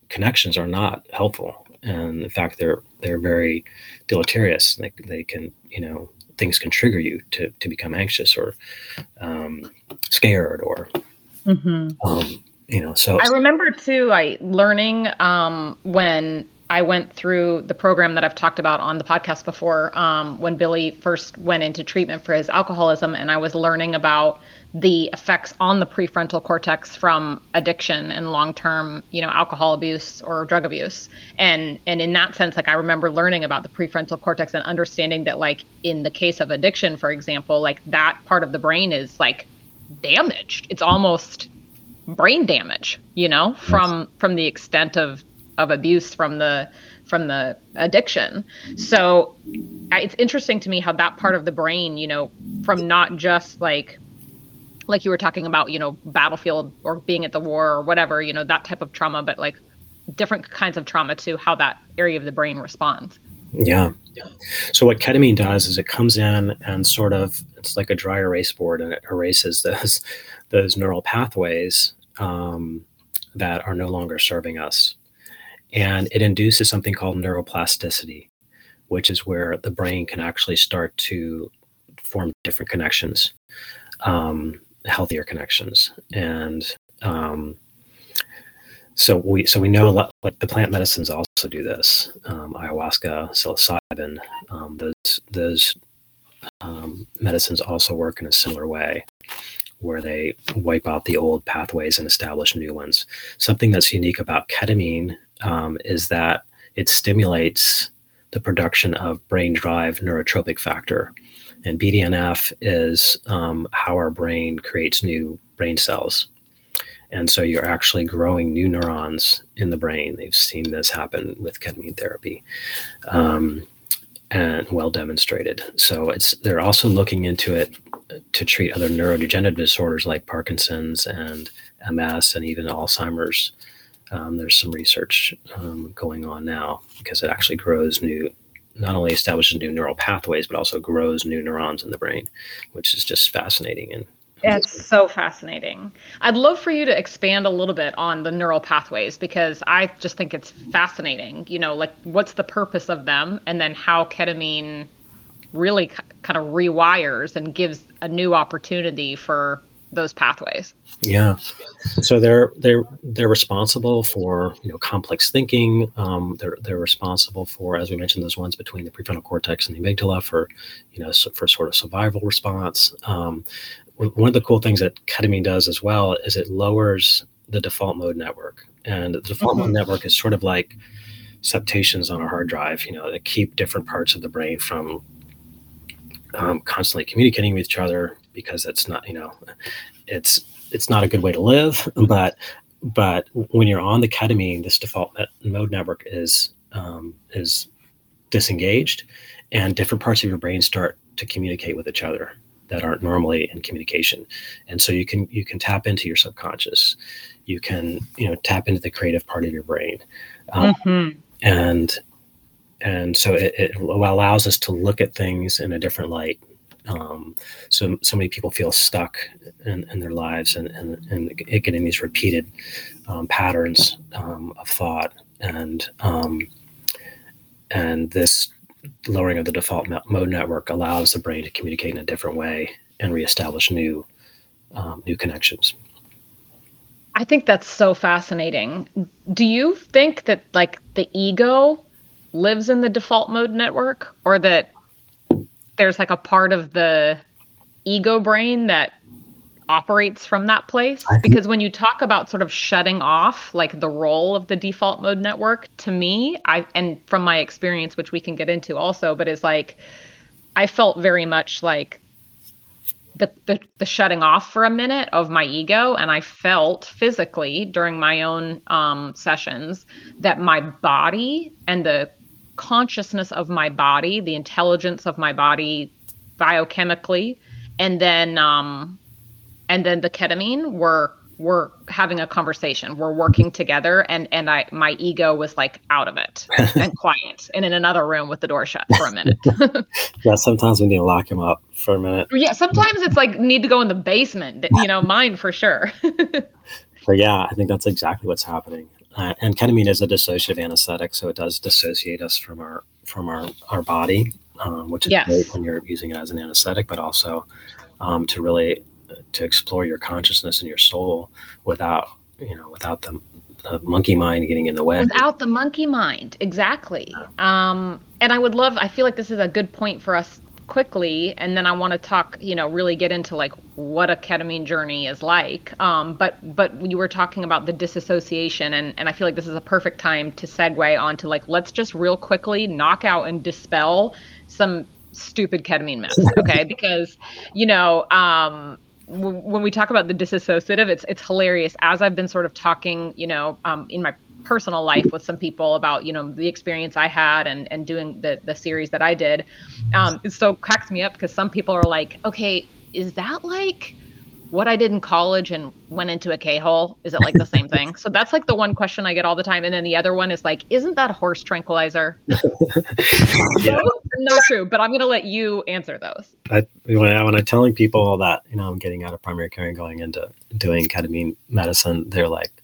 connections are not helpful. And in fact, they're they're very deleterious. They, they can, you know, things can trigger you to to become anxious or um, scared or mm-hmm. um, you know. So I remember too, I learning um, when I went through the program that I've talked about on the podcast before um, when Billy first went into treatment for his alcoholism, and I was learning about the effects on the prefrontal cortex from addiction and long-term, you know, alcohol abuse or drug abuse. And and in that sense, like I remember learning about the prefrontal cortex and understanding that, like in the case of addiction, for example, like that part of the brain is like damaged. It's almost brain damage, you know, from from the extent of of abuse from the from the addiction. So it's interesting to me how that part of the brain, you know, from not just like like you were talking about, you know, battlefield or being at the war or whatever, you know, that type of trauma, but like different kinds of trauma to how that area of the brain responds. Yeah. yeah. So what ketamine does is it comes in and sort of it's like a dry erase board and it erases those those neural pathways um, that are no longer serving us and it induces something called neuroplasticity, which is where the brain can actually start to form different connections, um, healthier connections. And um, so we so we know a lot, like the plant medicines also do this. Um, ayahuasca, psilocybin, um, those those um, medicines also work in a similar way where they wipe out the old pathways and establish new ones. Something that's unique about ketamine um, is that it stimulates the production of brain derived neurotrophic factor. And BDNF is um, how our brain creates new brain cells. And so you're actually growing new neurons in the brain. They've seen this happen with ketamine therapy. Um, and well demonstrated. So it's they're also looking into it to treat other neurodegenerative disorders like Parkinson's and MS and even Alzheimer's um, there's some research um, going on now because it actually grows new, not only establishes new neural pathways, but also grows new neurons in the brain, which is just fascinating. And it's so fascinating. I'd love for you to expand a little bit on the neural pathways because I just think it's fascinating. You know, like what's the purpose of them, and then how ketamine really kind of rewires and gives a new opportunity for those pathways. Yeah, so they're they're they're responsible for you know complex thinking. Um, they're they're responsible for, as we mentioned, those ones between the prefrontal cortex and the amygdala for you know for sort of survival response. Um, one of the cool things that ketamine does as well is it lowers the default mode network, and the default mm-hmm. mode network is sort of like septations on a hard drive. You know, that keep different parts of the brain from um, constantly communicating with each other because it's not you know it's it's not a good way to live. But but when you're on the ketamine this default mode network is um, is disengaged and different parts of your brain start to communicate with each other that aren't normally in communication. And so you can you can tap into your subconscious. You can you know tap into the creative part of your brain. Um, mm-hmm. and and so it, it, allows us to look at things in a different light um, so so many people feel stuck in, in their lives and, and, and getting these repeated um, patterns um, of thought and um, and this lowering of the default mode network allows the brain to communicate in a different way and reestablish new um, new connections. I think that's so fascinating. Do you think that like the ego lives in the default mode network or that there's like a part of the ego brain that operates from that place. Because when you talk about sort of shutting off like the role of the default mode network to me i and from my experience which we can get into also but is like i felt very much like the, the the shutting off for a minute of my ego and i felt physically during my own um, sessions that my body and the consciousness of my body, the intelligence of my body biochemically, and then um, and then the ketamine were we're having a conversation we're working together and and i my ego was like out of it and quiet and in another room with the door shut for a minute. Yeah sometimes we need to lock him up for a minute. Yeah sometimes it's like need to go in the basement you know mine for sure. But yeah i think that's exactly what's happening uh, and ketamine is a dissociative anesthetic, so it does dissociate us from our from our our body. um, which is yes. great when you're using it as an anesthetic, but also um, to really to explore your consciousness and your soul without you know without the, the monkey mind getting in the way. Without the monkey mind, exactly. Um, and I would love. I feel like this is a good point for us quickly and then i want to talk you know really get into like what a ketamine journey is like. Um, but but you were talking about the disassociation and and i feel like this is a perfect time to segue onto like let's just real quickly knock out and dispel some stupid ketamine myths okay? Because you know um when we talk about the disassociative it's it's hilarious. As i've been sort of talking you know um, in my personal life with some people about you know the experience I had and and doing the the series that I did. Um, it so cracks me up because some people are like, okay, is that like what I did in college and went into a K hole? Is it like the same thing? So that's like the one question I get all the time. And then the other one is like, isn't that horse tranquilizer? yeah. no, no, true. But I'm going to let you answer those. I, when, I, when I'm telling people that, you know, I'm getting out of primary care and going into doing ketamine medicine, they're like,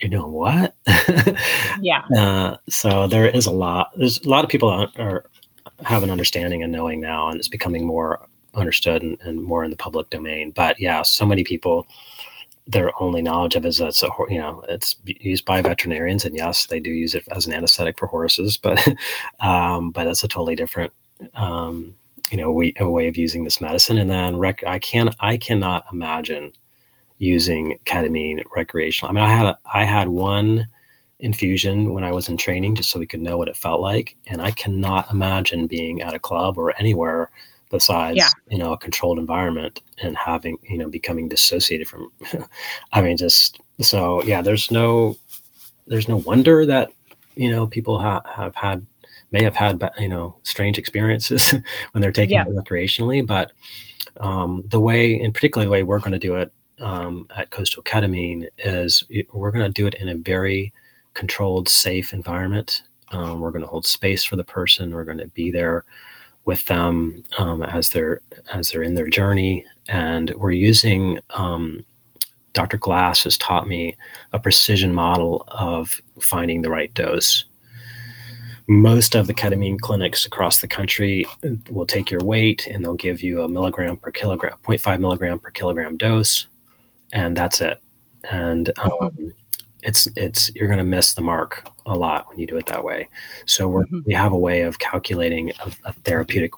you're doing what? yeah. Uh, so there is a lot. There's a lot of people are, are, have an understanding and knowing now, and it's becoming more understood and, and, more in the public domain. But yeah, so many people, their only knowledge of it is that it's a you know it's used by veterinarians, and yes, they do use it as an anesthetic for horses, but um, but that's a totally different. Um, you know, we, a way of using this medicine, and then rec- I can I cannot imagine using ketamine recreational. I mean, I had a, I had one infusion when I was in training just so we could know what it felt like, and I cannot imagine being at a club or anywhere besides yeah. you know a controlled environment and having you know becoming dissociated from. I mean, just so yeah. There's no there's no wonder that you know people ha- have had may have had you know strange experiences when they're taking yeah. it recreationally, but um, the way, and particularly the way we're going to do it um, at Coastal Ketamine is we're going to do it in a very controlled, safe environment. Um, we're going to hold space for the person. We're going to be there with them um, as they're as they're in their journey, and we're using. Um, Dr. Glass has taught me a precision model of finding the right dose most of the ketamine clinics across the country will take your weight and they'll give you a milligram per kilogram, 0.5 milligram per kilogram dose and that's it. And um, it's it's you're going to miss the mark a lot when you do it that way. So we mm-hmm. we have a way of calculating a, a, therapeutic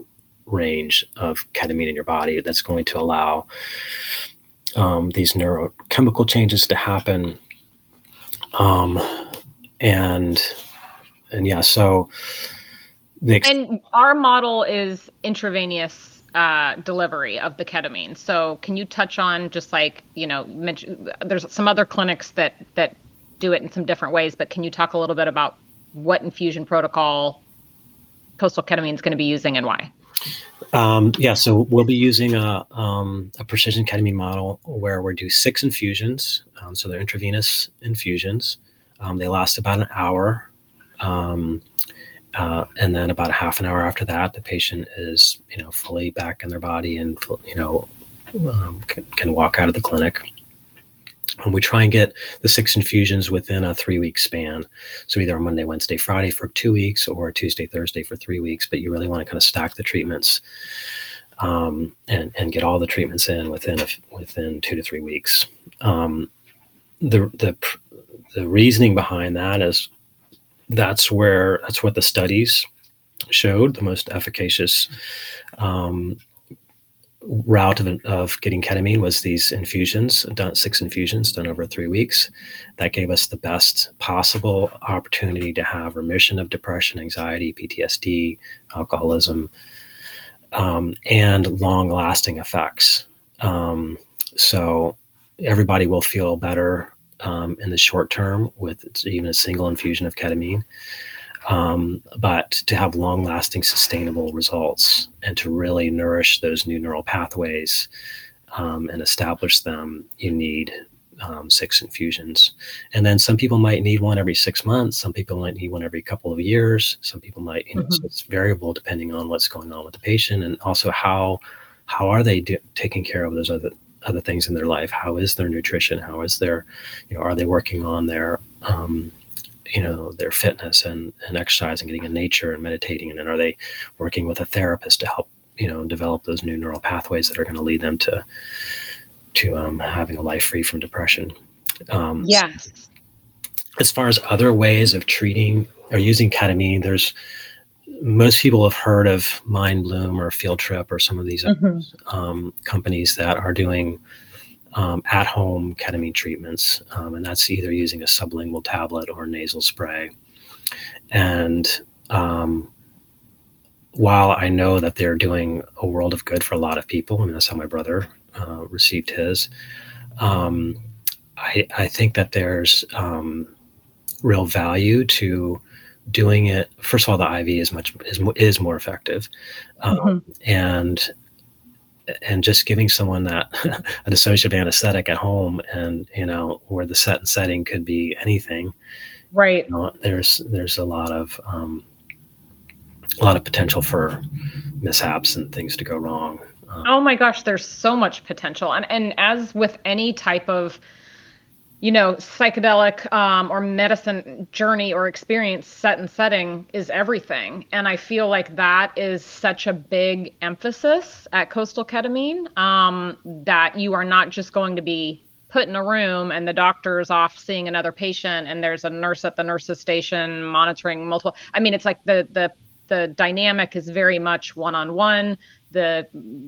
range of ketamine in your body that's going to allow um, these neurochemical changes to happen. Um, and and yeah, so the ex- and our model is intravenous uh, delivery of the ketamine. So can you touch on just like you know, there's some other clinics that that do it in some different ways, but can you talk a little bit about what infusion protocol Coastal Ketamine is going to be using and why? Um, yeah, so we'll be using a, um, a precision ketamine model where we do six infusions. Um, so they're intravenous infusions. Um, they last about an hour. Uh, and then about a half an hour after that, the patient is, you know, fully back in their body and, you know, um, can, can, walk out of the clinic. And we try and get the six infusions within a three week span. So either Monday, Wednesday, Friday for two weeks or Tuesday, Thursday for three weeks. But you really want to kind of stack the treatments um, and, and get all the treatments in within a, within two to three weeks. Um, the, the, the reasoning behind that is that's where that's what the studies showed the most efficacious um, route of, of getting ketamine was these infusions done six infusions done over three weeks. That gave us the best possible opportunity to have remission of depression anxiety ptsd alcoholism um, and long lasting effects. Um, so everybody will feel better um, in the short term with even a single infusion of ketamine. Um, but to have long lasting sustainable results and to really nourish those new neural pathways um, and establish them, you need um, six infusions. And then some people might need one every six months. Some people might need one every couple of years. Some people might, you know, mm-hmm. so it's variable depending on what's going on with the patient and also how how are they do, taking care of those other other things in their life. How is their nutrition? How is their, you know, are they working on their, um, you know their fitness and exercise and getting in nature and meditating and then are they working with a therapist to help you know develop those new neural pathways that are going to lead them to to um, having a life free from depression um, yes as far as other ways of treating or using ketamine there's most people have heard of Mindbloom or Field Trip or some of these mm-hmm. um, companies that are doing um, at home ketamine treatments. Um, and that's either using a sublingual tablet or nasal spray. And um, while I know that they're doing a world of good for a lot of people, I mean, that's how my brother uh, received his. Um, I, I, think that there's um, real value to doing it. First of all, the IV is much is, is more effective, um, mm-hmm. and and just giving someone that a dissociative anesthetic at home and you know where the set and setting could be anything right you know, there's there's a lot of um, a lot of potential for mishaps and things to go wrong um, oh my gosh there's so much potential and and as with any type of you know, psychedelic um, or medicine journey or experience set and setting is everything. And I feel like that is such a big emphasis at Coastal Ketamine um, that you are not just going to be put in a room and the doctor is off seeing another patient and there's a nurse at the nurse's station monitoring multiple. I mean, it's like the the the dynamic is very much one on one the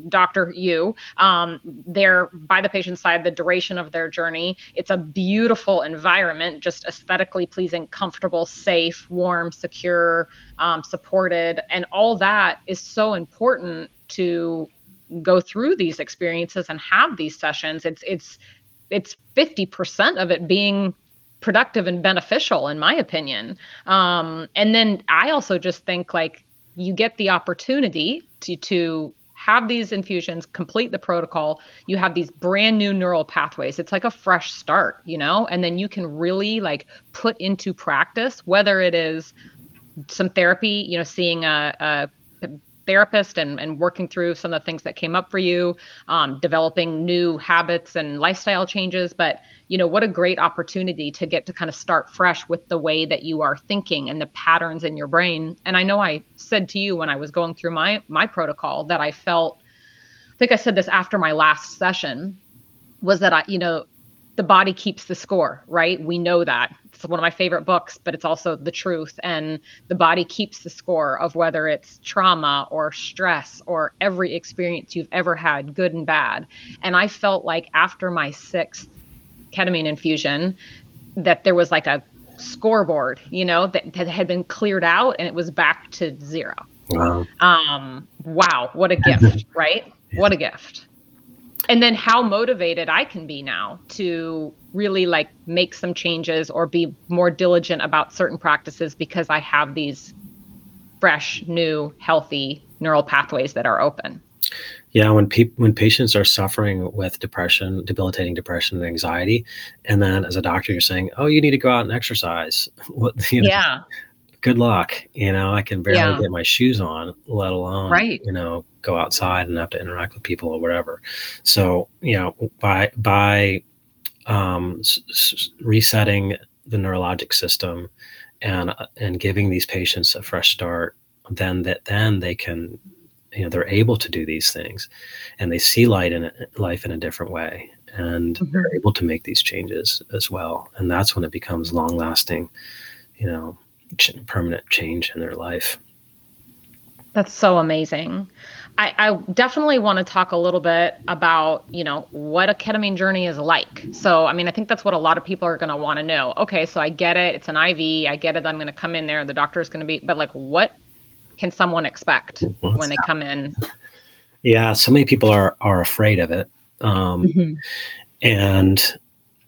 doctor you um, they're by the patient's side the duration of their journey. It's a beautiful environment just aesthetically pleasing comfortable safe warm secure um, supported. And all that is so important to go through these experiences and have these sessions. It's it's it's 50% of it being productive and beneficial in my opinion. Um, and then i also just think like you get the opportunity to to have these infusions, complete the protocol, you have these brand new neural pathways. It's like a fresh start, you know? And then you can really like put into practice whether it is some therapy, you know, seeing a, a therapist and, and working through some of the things that came up for you, um, developing new habits and lifestyle changes. But you know, what a great opportunity to get to kind of start fresh with the way that you are thinking and the patterns in your brain. And I know I said to you when I was going through my my protocol that I felt I think I said this after my last session was that I, you know, the body keeps the score, right? We know that. It's one of my favorite books, but it's also the truth. And the body keeps the score of whether it's trauma or stress or every experience you've ever had, good and bad. And I felt like after my sixth ketamine infusion that there was like a scoreboard, you know, that, that had been cleared out and it was back to zero. Wow. Um, wow, what a gift, right? Yeah. What a gift. And then how motivated I can be now to really like make some changes or be more diligent about certain practices because I have these fresh, new, healthy neural pathways that are open. Yeah, when people when patients are suffering with depression, debilitating depression and anxiety, and then as a doctor you're saying, "Oh, you need to go out and exercise." What, you know, yeah. Good luck. You know, I can barely yeah. get my shoes on, let alone right. you know go outside and have to interact with people or whatever. So you know, by by um, s- resetting the neurologic system and and giving these patients a fresh start, then that then they can you know they're able to do these things and they see light in it, life in a different way and mm-hmm. they're able to make these changes as well and that's when it becomes long lasting you know permanent change in their life that's so amazing I, I, definitely want to talk a little bit about, you know, what a ketamine journey is like. So, I mean, I think that's what a lot of people are going to want to know. Okay, so I get it. It's an IV. I get it. I'm going to come in there. The doctor is going to be, but like, what can someone expect What's when they that? come in? Yeah, so many people are are afraid of it, um, mm-hmm. and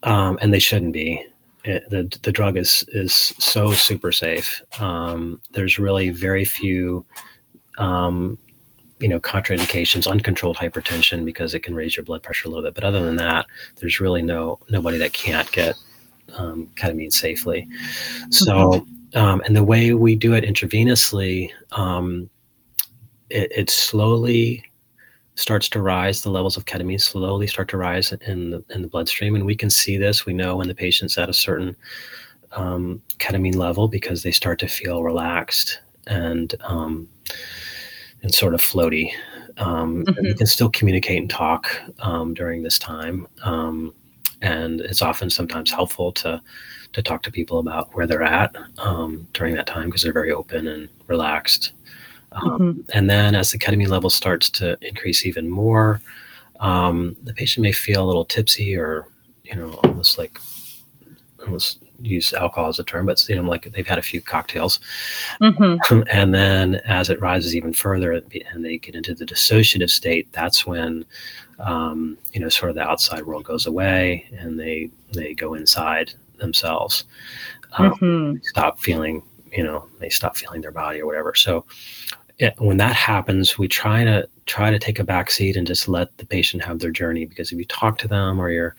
um, and they shouldn't be. It, the the drug is is so super safe. Um, there's really very few, um, you know, contraindications. Uncontrolled hypertension because it can raise your blood pressure a little bit, but other than that, there's really no nobody that can't get um, ketamine safely. So mm-hmm. Um, and the way we do it intravenously, um, it, it, slowly starts to rise. The levels of ketamine slowly start to rise in the, in the bloodstream, and we can see this. We know when the patient's at a certain um, ketamine level because they start to feel relaxed and um, and sort of floaty. Um, mm-hmm. You can still communicate and talk um, during this time, um, and it's often sometimes helpful to to talk to people about where they're at um, during that time because they're very open and relaxed. Um, mm-hmm. And then as the ketamine level starts to increase even more, um, the patient may feel a little tipsy or you know almost like almost use alcohol as a term, but you know, like they've had a few cocktails. Mm-hmm. And then as it rises even further and they get into the dissociative state, that's when, um, you know, sort of the outside world goes away and they, they go inside themselves. Um, mm-hmm. Stop feeling, you know, they stop feeling their body or whatever. So it, when that happens, we try to try to take a back seat and just let the patient have their journey because if you talk to them or you're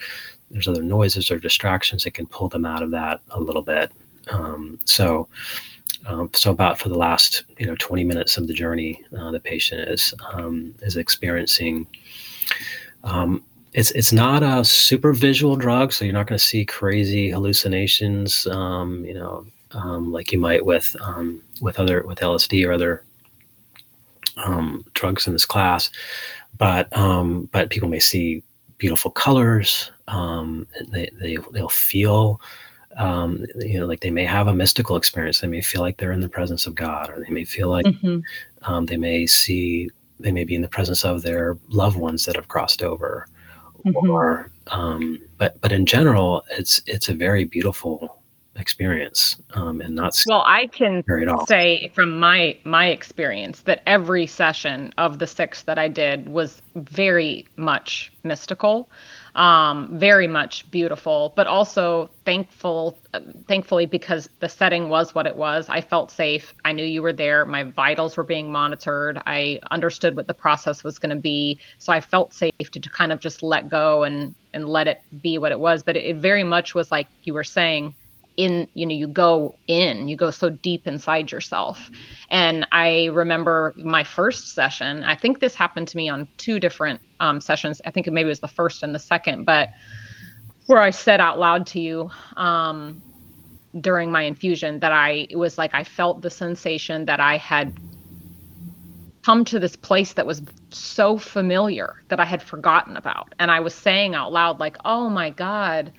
there's other noises or distractions that can pull them out of that a little bit. Um, so, um, so about for the last you know 20 minutes of the journey, uh, the patient is um, is experiencing. Um, it's it's not a super visual drug, so you're not going to see crazy hallucinations. Um, you know, um, like you might with with other with LSD or other drugs in this class, but but people may see beautiful colors. Um, they, they, they'll feel, um, you know, like they may have a mystical experience. They may feel like they're in the presence of God, or they may feel like mm-hmm. um, they may see, they may be in the presence of their loved ones that have crossed over. Mm-hmm. Or, um, but but in general, it's it's a very beautiful experience um, and not well i can say from my my experience that every session of the six that i did was very much mystical um, very much beautiful but also thankful uh, thankfully because the setting was what it was. I felt safe. I knew you were there. My vitals were being monitored. I understood what the process was going to be. So i felt safe to, to kind of just let go and and let it be what it was. But it, it very much was like you were saying in you know you go in you go so deep inside yourself. And i remember my first session i think this happened to me on two different um, sessions. I think maybe it was the first and the second but where i said out loud to you um, during my infusion that i it was like i felt the sensation that i had come to this place that was so familiar that i had forgotten about. And i was saying out loud like oh my god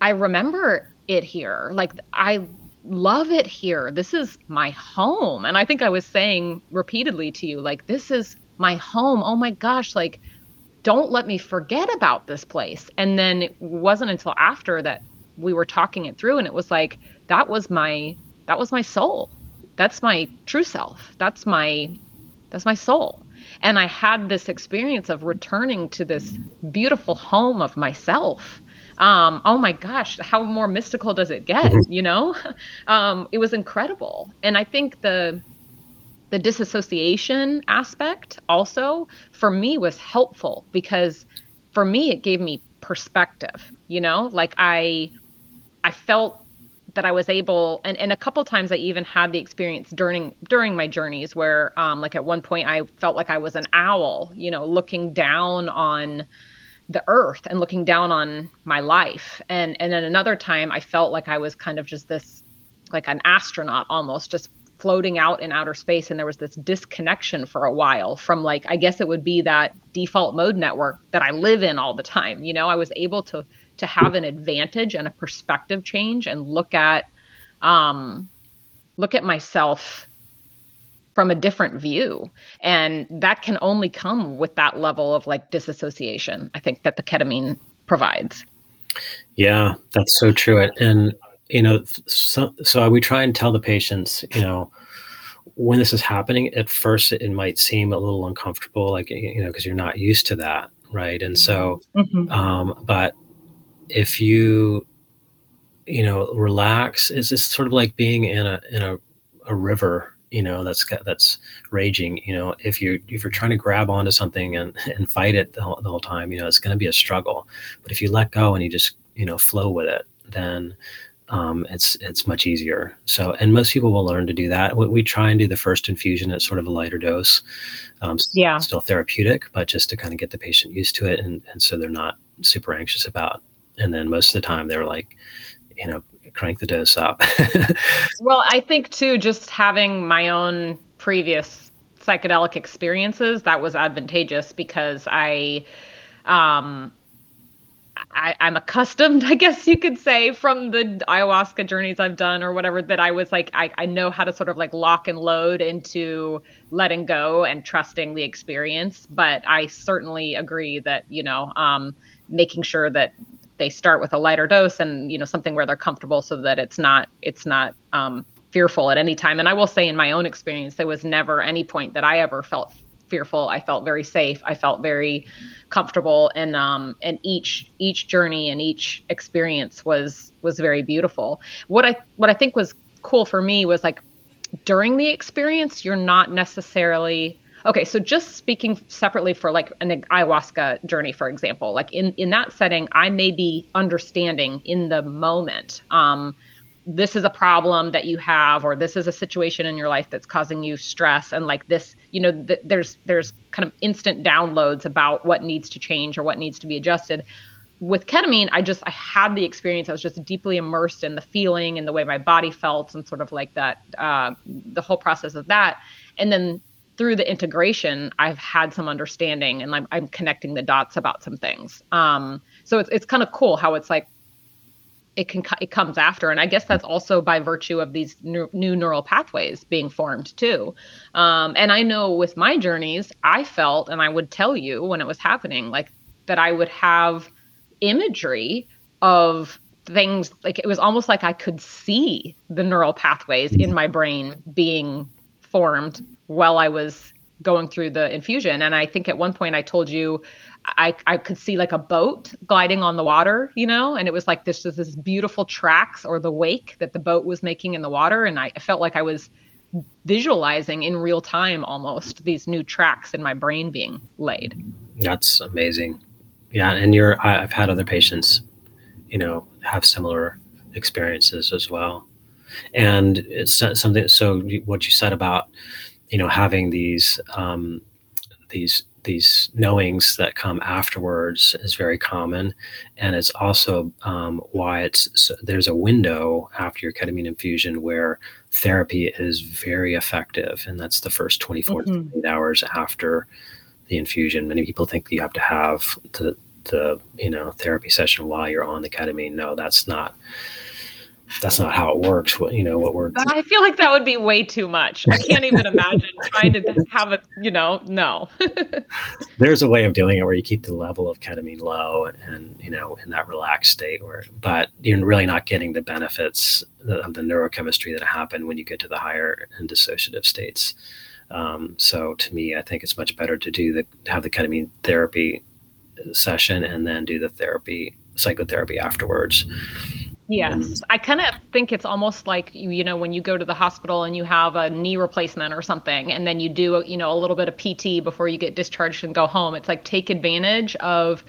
i remember it here. Like I love it here. This is my home. And I think I was saying repeatedly to you, like, this is my home. Oh my gosh, like, don't let me forget about this place. And then it wasn't until after that we were talking it through and it was like, that was my that was my soul. That's my true self. That's my that's my soul. And I had this experience of returning to this beautiful home of myself um, oh my gosh, how more mystical does it get? Mm-hmm. You know, um, it was incredible, and I think the the disassociation aspect also for me was helpful because for me it gave me perspective. You know, like I I felt that I was able and, and a couple times I even had the experience during during my journeys where um like at one point I felt like I was an owl, you know, looking down on the earth and looking down on my life. And and then another time i felt like i was kind of just this like an astronaut almost just floating out in outer space. And there was this disconnection for a while from like i guess it would be that default mode network that i live in all the time. You know i was able to to have an advantage and a perspective change and look at um look at myself from a different view. And that can only come with that level of like disassociation i think that the ketamine provides. Yeah that's so true. And you know so, so we try and tell the patients you know when this is happening at first it, might seem a little uncomfortable like you know because you're not used to that right? And so mm-hmm. um but if you you know relax is this sort of like being in a in a, a river you know that's that's raging you know if you're if you're trying to grab onto something and and fight it the whole, the whole time you know it's going to be a struggle. But if you let go and you just you know flow with it then um, it's it's much easier. So and most people will learn to do that. We, we try and do the first infusion at sort of a lighter dose um, yeah. still therapeutic but just to kind of get the patient used to it and, and so they're not super anxious about and then most of the time they're like you know crank the dose up. well, I think too, just having my own previous psychedelic experiences, that was advantageous because I, um, I, am accustomed, I guess you could say, from the ayahuasca journeys I've done or whatever, that I was like, I, I know how to sort of like lock and load into letting go and trusting the experience. But I certainly agree that, you know, um, making sure that they start with a lighter dose and, you know, something where they're comfortable so that it's not, it's not, um, fearful at any time. And I will say, in my own experience, there was never any point that I ever felt fearful. I felt very safe. I felt very comfortable, and um, and each each journey and each experience was was very beautiful. What I what I think was cool for me was like during the experience, you're not necessarily okay so just speaking separately for like an ayahuasca journey for example like in in that setting i may be understanding in the moment um this is a problem that you have or this is a situation in your life that's causing you stress and like this you know th- there's there's kind of instant downloads about what needs to change or what needs to be adjusted. With ketamine i just i had the experience i was just deeply immersed in the feeling and the way my body felt and sort of like that uh, the whole process of that. And then through the integration i've had some understanding and i'm, I'm connecting the dots about some things. Um, so it's, it's kind of cool how it's like it can it comes after. And i guess that's also by virtue of these new, new neural pathways being formed too. Um, and i know with my journeys i felt and i would tell you when it was happening like that i would have imagery of things like it was almost like i could see the neural pathways in my brain being formed while i was going through the infusion and i think at one point i told you I, I could see like a boat gliding on the water, you know, and it was like this was this beautiful tracks or the wake that the boat was making in the water. And I felt like I was visualizing in real time almost these new tracks in my brain being laid. That's amazing. Yeah. And you're, I've had other patients, you know, have similar experiences as well. And it's something, so what you said about, you know, having these, um, these these knowings that come afterwards is very common, and it's also um, why it's so there's a window after your ketamine infusion where therapy is very effective, and that's the first 24 mm-hmm. to hours after the infusion. Many people think you have to have the the you know therapy session while you're on the ketamine. No, that's not that's not how it works. What you know, what we're I feel like that would be way too much. I can't even imagine trying to have it, you know, no. There's a way of doing it where you keep the level of ketamine low and, you know, in that relaxed state where but you're really not getting the benefits of the neurochemistry that happen when you get to the higher and dissociative states. Um, so to me, I think it's much better to do the have the ketamine therapy session and then do the therapy psychotherapy afterwards. Yes. I kind of think it's almost like you, you know when you go to the hospital and you have a knee replacement or something and then you do you know a little bit of PT before you get discharged and go home. It's like take advantage of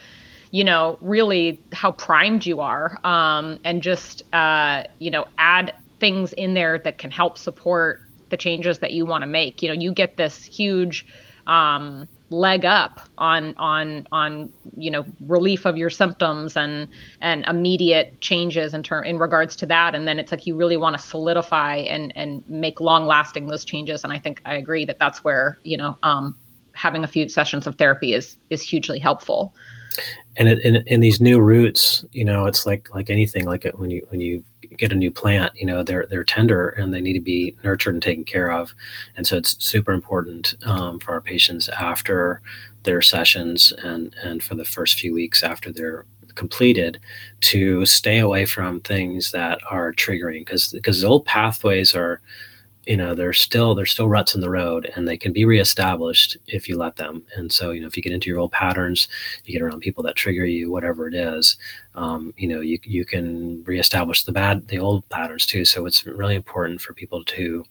you know really how primed you are um, and just uh, you know add things in there that can help support the changes that you want to make. You know, you get this huge um, leg up on on on you know relief of your symptoms and and immediate changes in term in regards to that. And then it's like you really want to solidify and and make long lasting those changes. And i think i agree that that's where you know um, having a few sessions of therapy is is hugely helpful and in, in these new roots you know it's like like anything like when you when you get a new plant you know they're they're tender and they need to be nurtured and taken care of. And so it's super important um, for our patients after their sessions and and for the first few weeks after they're completed to stay away from things that are triggering. Because because old pathways are you know they're still there's still ruts in the road and they can be reestablished if you let them. And so you know if you get into your old patterns you get around people that trigger you whatever it is um, you know you, you can reestablish the bad the old patterns too. So it's really important for people to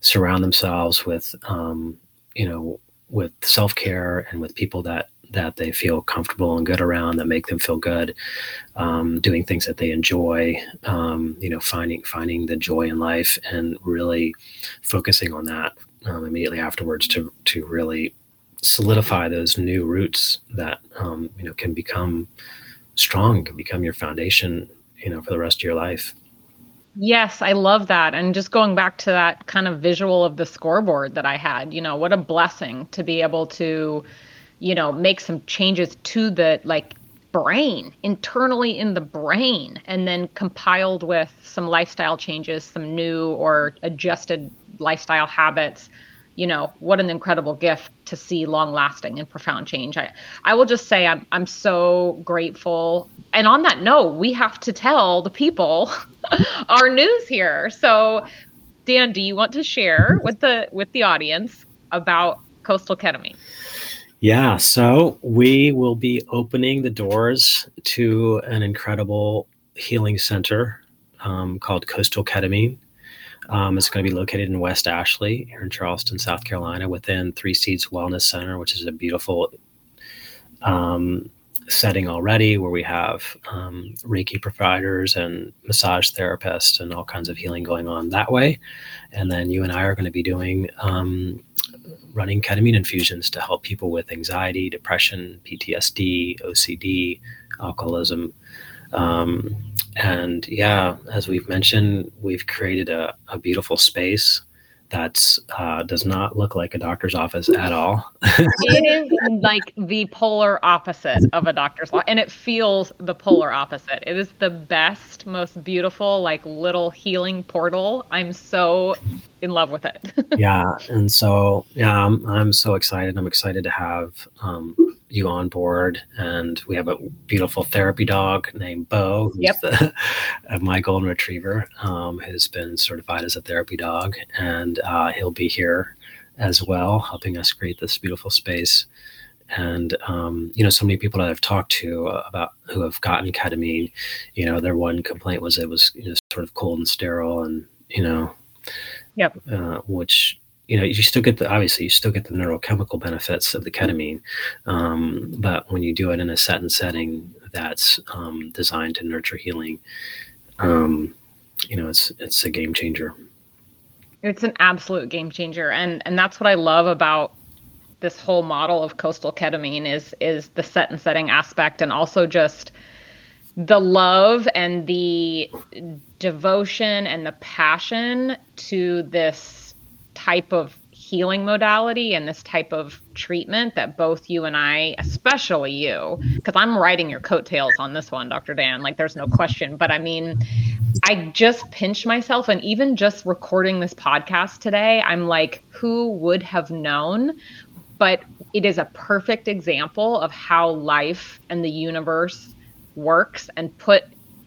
surround themselves with um, you know with self-care and with people that that they feel comfortable and good around that make them feel good um, doing things that they enjoy um, you know finding finding the joy in life and really focusing on that um, immediately afterwards to to really solidify those new roots that um, you know can become strong can become your foundation you know for the rest of your life Yes, I love that. And just going back to that kind of visual of the scoreboard that I had, you know, what a blessing to be able to, you know, make some changes to the like brain, internally in the brain, and then compiled with some lifestyle changes, some new or adjusted lifestyle habits. You know what an incredible gift to see long lasting and profound change. I i will just say i'm i'm so grateful. And on that note we have to tell the people our news here. So Dan do you want to share with the with the audience about Coastal Ketamine yeah so we will be opening the doors to an incredible healing center um, called coastal ketamine um, it's going to be located in West Ashley here in Charleston, South Carolina, within Three Seeds Wellness Center, which is a beautiful um, setting already where we have um, Reiki providers and massage therapists and all kinds of healing going on that way. And then you and I are going to be doing um, running ketamine infusions to help people with anxiety, depression, PTSD, OCD, alcoholism. Um, and yeah, as we've mentioned, we've created a, a beautiful space that uh, does not look like a doctor's office at all. it is like the polar opposite of a doctor's office, and it feels the polar opposite. It is the best, most beautiful, like little healing portal. I'm so in love with it. yeah, and so yeah, I'm, I'm so excited. I'm excited to have um, you on board. And we have a beautiful therapy dog named Bo, who's yep. the, my golden retriever, um, who's been certified as a therapy dog. And uh, he'll be here as well, helping us create this beautiful space. And, um, you know, so many people that I've talked to about who have gotten ketamine, you know, their one complaint was it was you know, sort of cold and sterile and, you know, yep. Uh, which you know, you still get the obviously you still get the neurochemical benefits of the ketamine, um, but when you do it in a set and setting that's um, designed to nurture healing, um, you know, it's it's a game changer. It's an absolute game changer, and and that's what I love about this whole model of coastal ketamine is is the set and setting aspect, and also just the love and the devotion and the passion to this type of healing modality and this type of treatment that both you and I, especially you, because I'm writing your coattails on this one, Dr. Dan, like there's no question. But I mean, I just pinched myself, and even just recording this podcast today, I'm like, who would have known? But it is a perfect example of how life and the universe works and put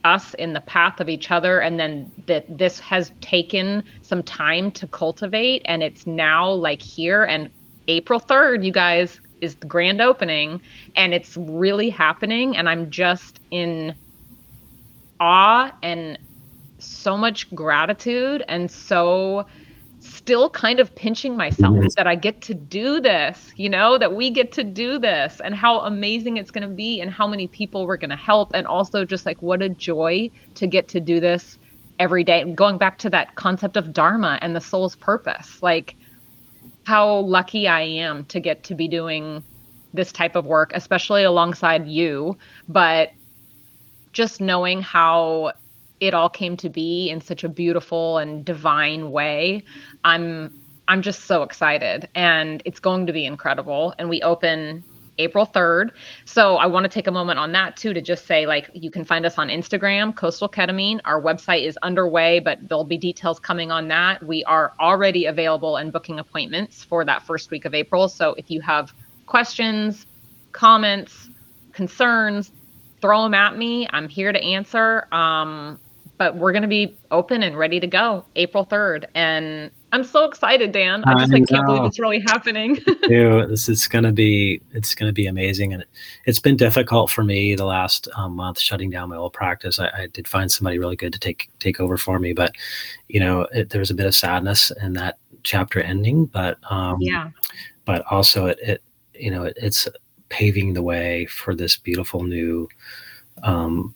us in the path of each other and then that this has taken some time to cultivate and it's now like here. And April 3rd you guys is the grand opening and it's really happening and I'm just in awe and so much gratitude and so still kind of pinching myself mm-hmm. that I get to do this, you know, that we get to do this and how amazing it's going to be and how many people we're going to help. And also just like what a joy to get to do this every day. And going back to that concept of Dharma and the soul's purpose, like how lucky I am to get to be doing this type of work, especially alongside you. But just knowing how it all came to be in such a beautiful and divine way. I'm I'm just so excited and it's going to be incredible and we open April 3rd. So I want to take a moment on that too to just say like you can find us on Instagram, Coastal Ketamine. Our website is underway, but there'll be details coming on that. We are already available and booking appointments for that first week of April. So if you have questions, comments, concerns, throw them at me. I'm here to answer. Um, but we're going to be open and ready to go April 3rd. And I'm so excited, Dan. I just I like, can't believe it's really happening. Dude, this is going to be, it's going to be amazing. And it, has been difficult for me the last um, month shutting down my old practice. I, I, did find somebody really good to take, take over for me, but you know, it, there was a bit of sadness in that chapter ending, but, um, yeah, but also it, it you know, it, it's paving the way for this beautiful new, um,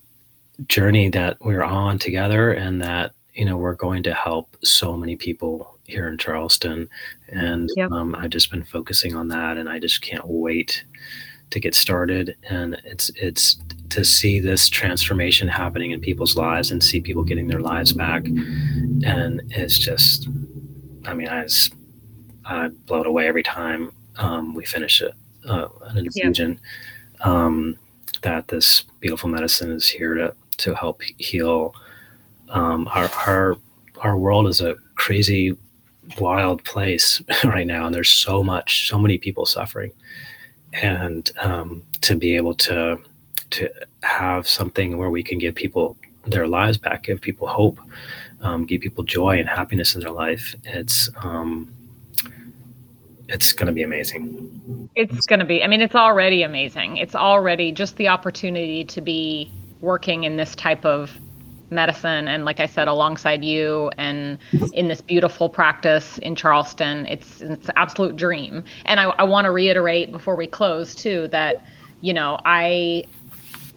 journey that we're on together and that you know we're going to help so many people here in charleston and yep. um, i've just been focusing on that and i just can't wait to get started, and it's it's to see this transformation happening in people's lives and see people getting their lives back, and it's just, I mean, I was I blown away every time um, we finish it, uh, an infusion. Yeah. Um, that this beautiful medicine is here to to help heal. Um, our our our world is a crazy, wild place right now, and there's so much, so many people suffering, and um, to be able to to have something where we can give people their lives back, give people hope, um, give people joy and happiness in their life. It's um, it's going to be amazing. It's going to be. I mean, it's already amazing. It's already just the opportunity to be working in this type of medicine. And like i said alongside you and in this beautiful practice in charleston it's it's an absolute dream. And i, I want to reiterate before we close too that you know i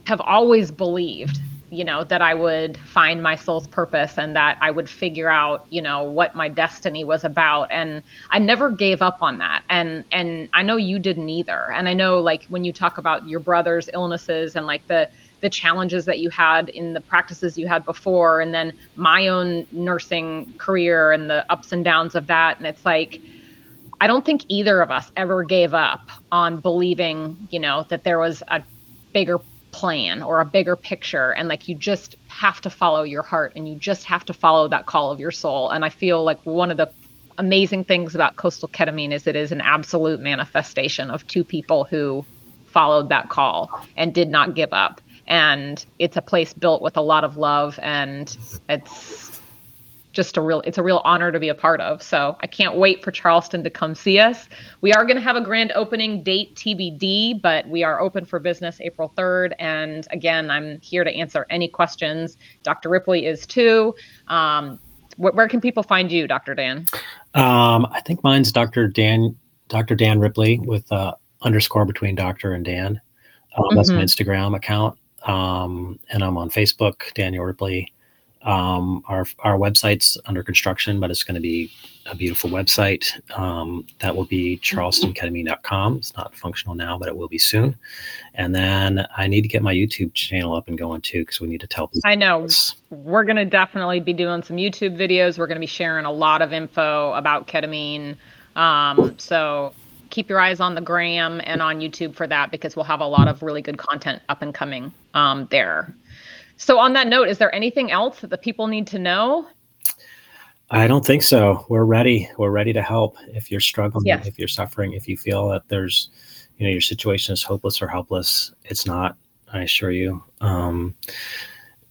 have always believed you know that i would find my soul's purpose and that i would figure out you know what my destiny was about. And i never gave up on that. And and i know you didn't either. And i know like when you talk about your brother's illnesses and like the the challenges that you had in the practices you had before and then my own nursing career and the ups and downs of that. And it's like i don't think either of us ever gave up on believing you know that there was a bigger plan or a bigger picture. And like you just have to follow your heart and you just have to follow that call of your soul. And i feel like one of the amazing things about coastal ketamine is it is an absolute manifestation of two people who followed that call and did not give up and it's a place built with a lot of love and it's just a real it's a real honor to be a part of. So I can't wait for Charleston to come see us. We are going to have a grand opening date TBD, but we are open for business April 3rd. And again, I'm here to answer any questions. Dr. Ripley is too. Um, wh- where can people find you, Dr. Dan? Um, I think mine's Dr. Dan Dr. Dan Ripley with uh, underscore between Doctor and Dan. Um, mm-hmm. That's my mm-hmm. Instagram account. Um, and I'm on Facebook, Daniel Ripley. Um, our our website's under construction, but it's going to be a beautiful website. Um, that will be charlestonketamine.com. It's not functional now, but it will be soon. And then I need to get my YouTube channel up and going too, because we need to tell people. I know this. we're going to definitely be doing some YouTube videos. We're going to be sharing a lot of info about ketamine. Um, so keep your eyes on the gram and on YouTube for that because we'll have a lot of really good content up and coming um, there. So, on that note, is there anything else that the people need to know? I don't think so. We're ready. We're ready to help. If you're struggling, yes. if you're suffering, if you feel that there's, you know, your situation is hopeless or helpless, it's not. I assure you. Um,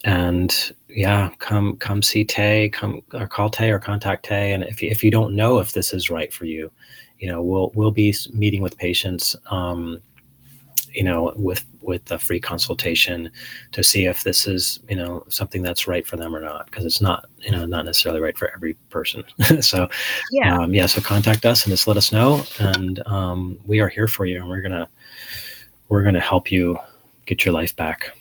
and yeah, come come see Tay, come or call Tay or contact Tay. And if you, if you don't know if this is right for you, you know, we'll we'll be meeting with patients. Um, you know, with with a free consultation to see if this is, you know, something that's right for them or not, because it's not, you know, not necessarily right for every person. so, yeah, um, yeah. So contact us and just let us know, and um, we are here for you, and we're gonna we're gonna help you get your life back.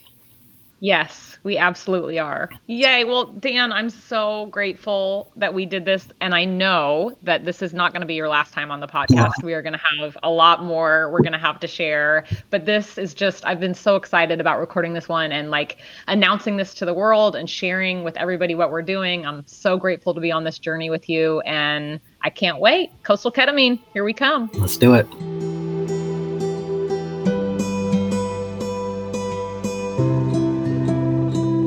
Yes, we absolutely are. Yay. Well, Dan, I'm so grateful that we did this. And I know that this is not going to be your last time on the podcast. Yeah. We are going to have a lot more we're going to have to share. But this is just, I've been so excited about recording this one and like announcing this to the world and sharing with everybody what we're doing. I'm so grateful to be on this journey with you. And I can't wait. Coastal ketamine, here we come. Let's do it.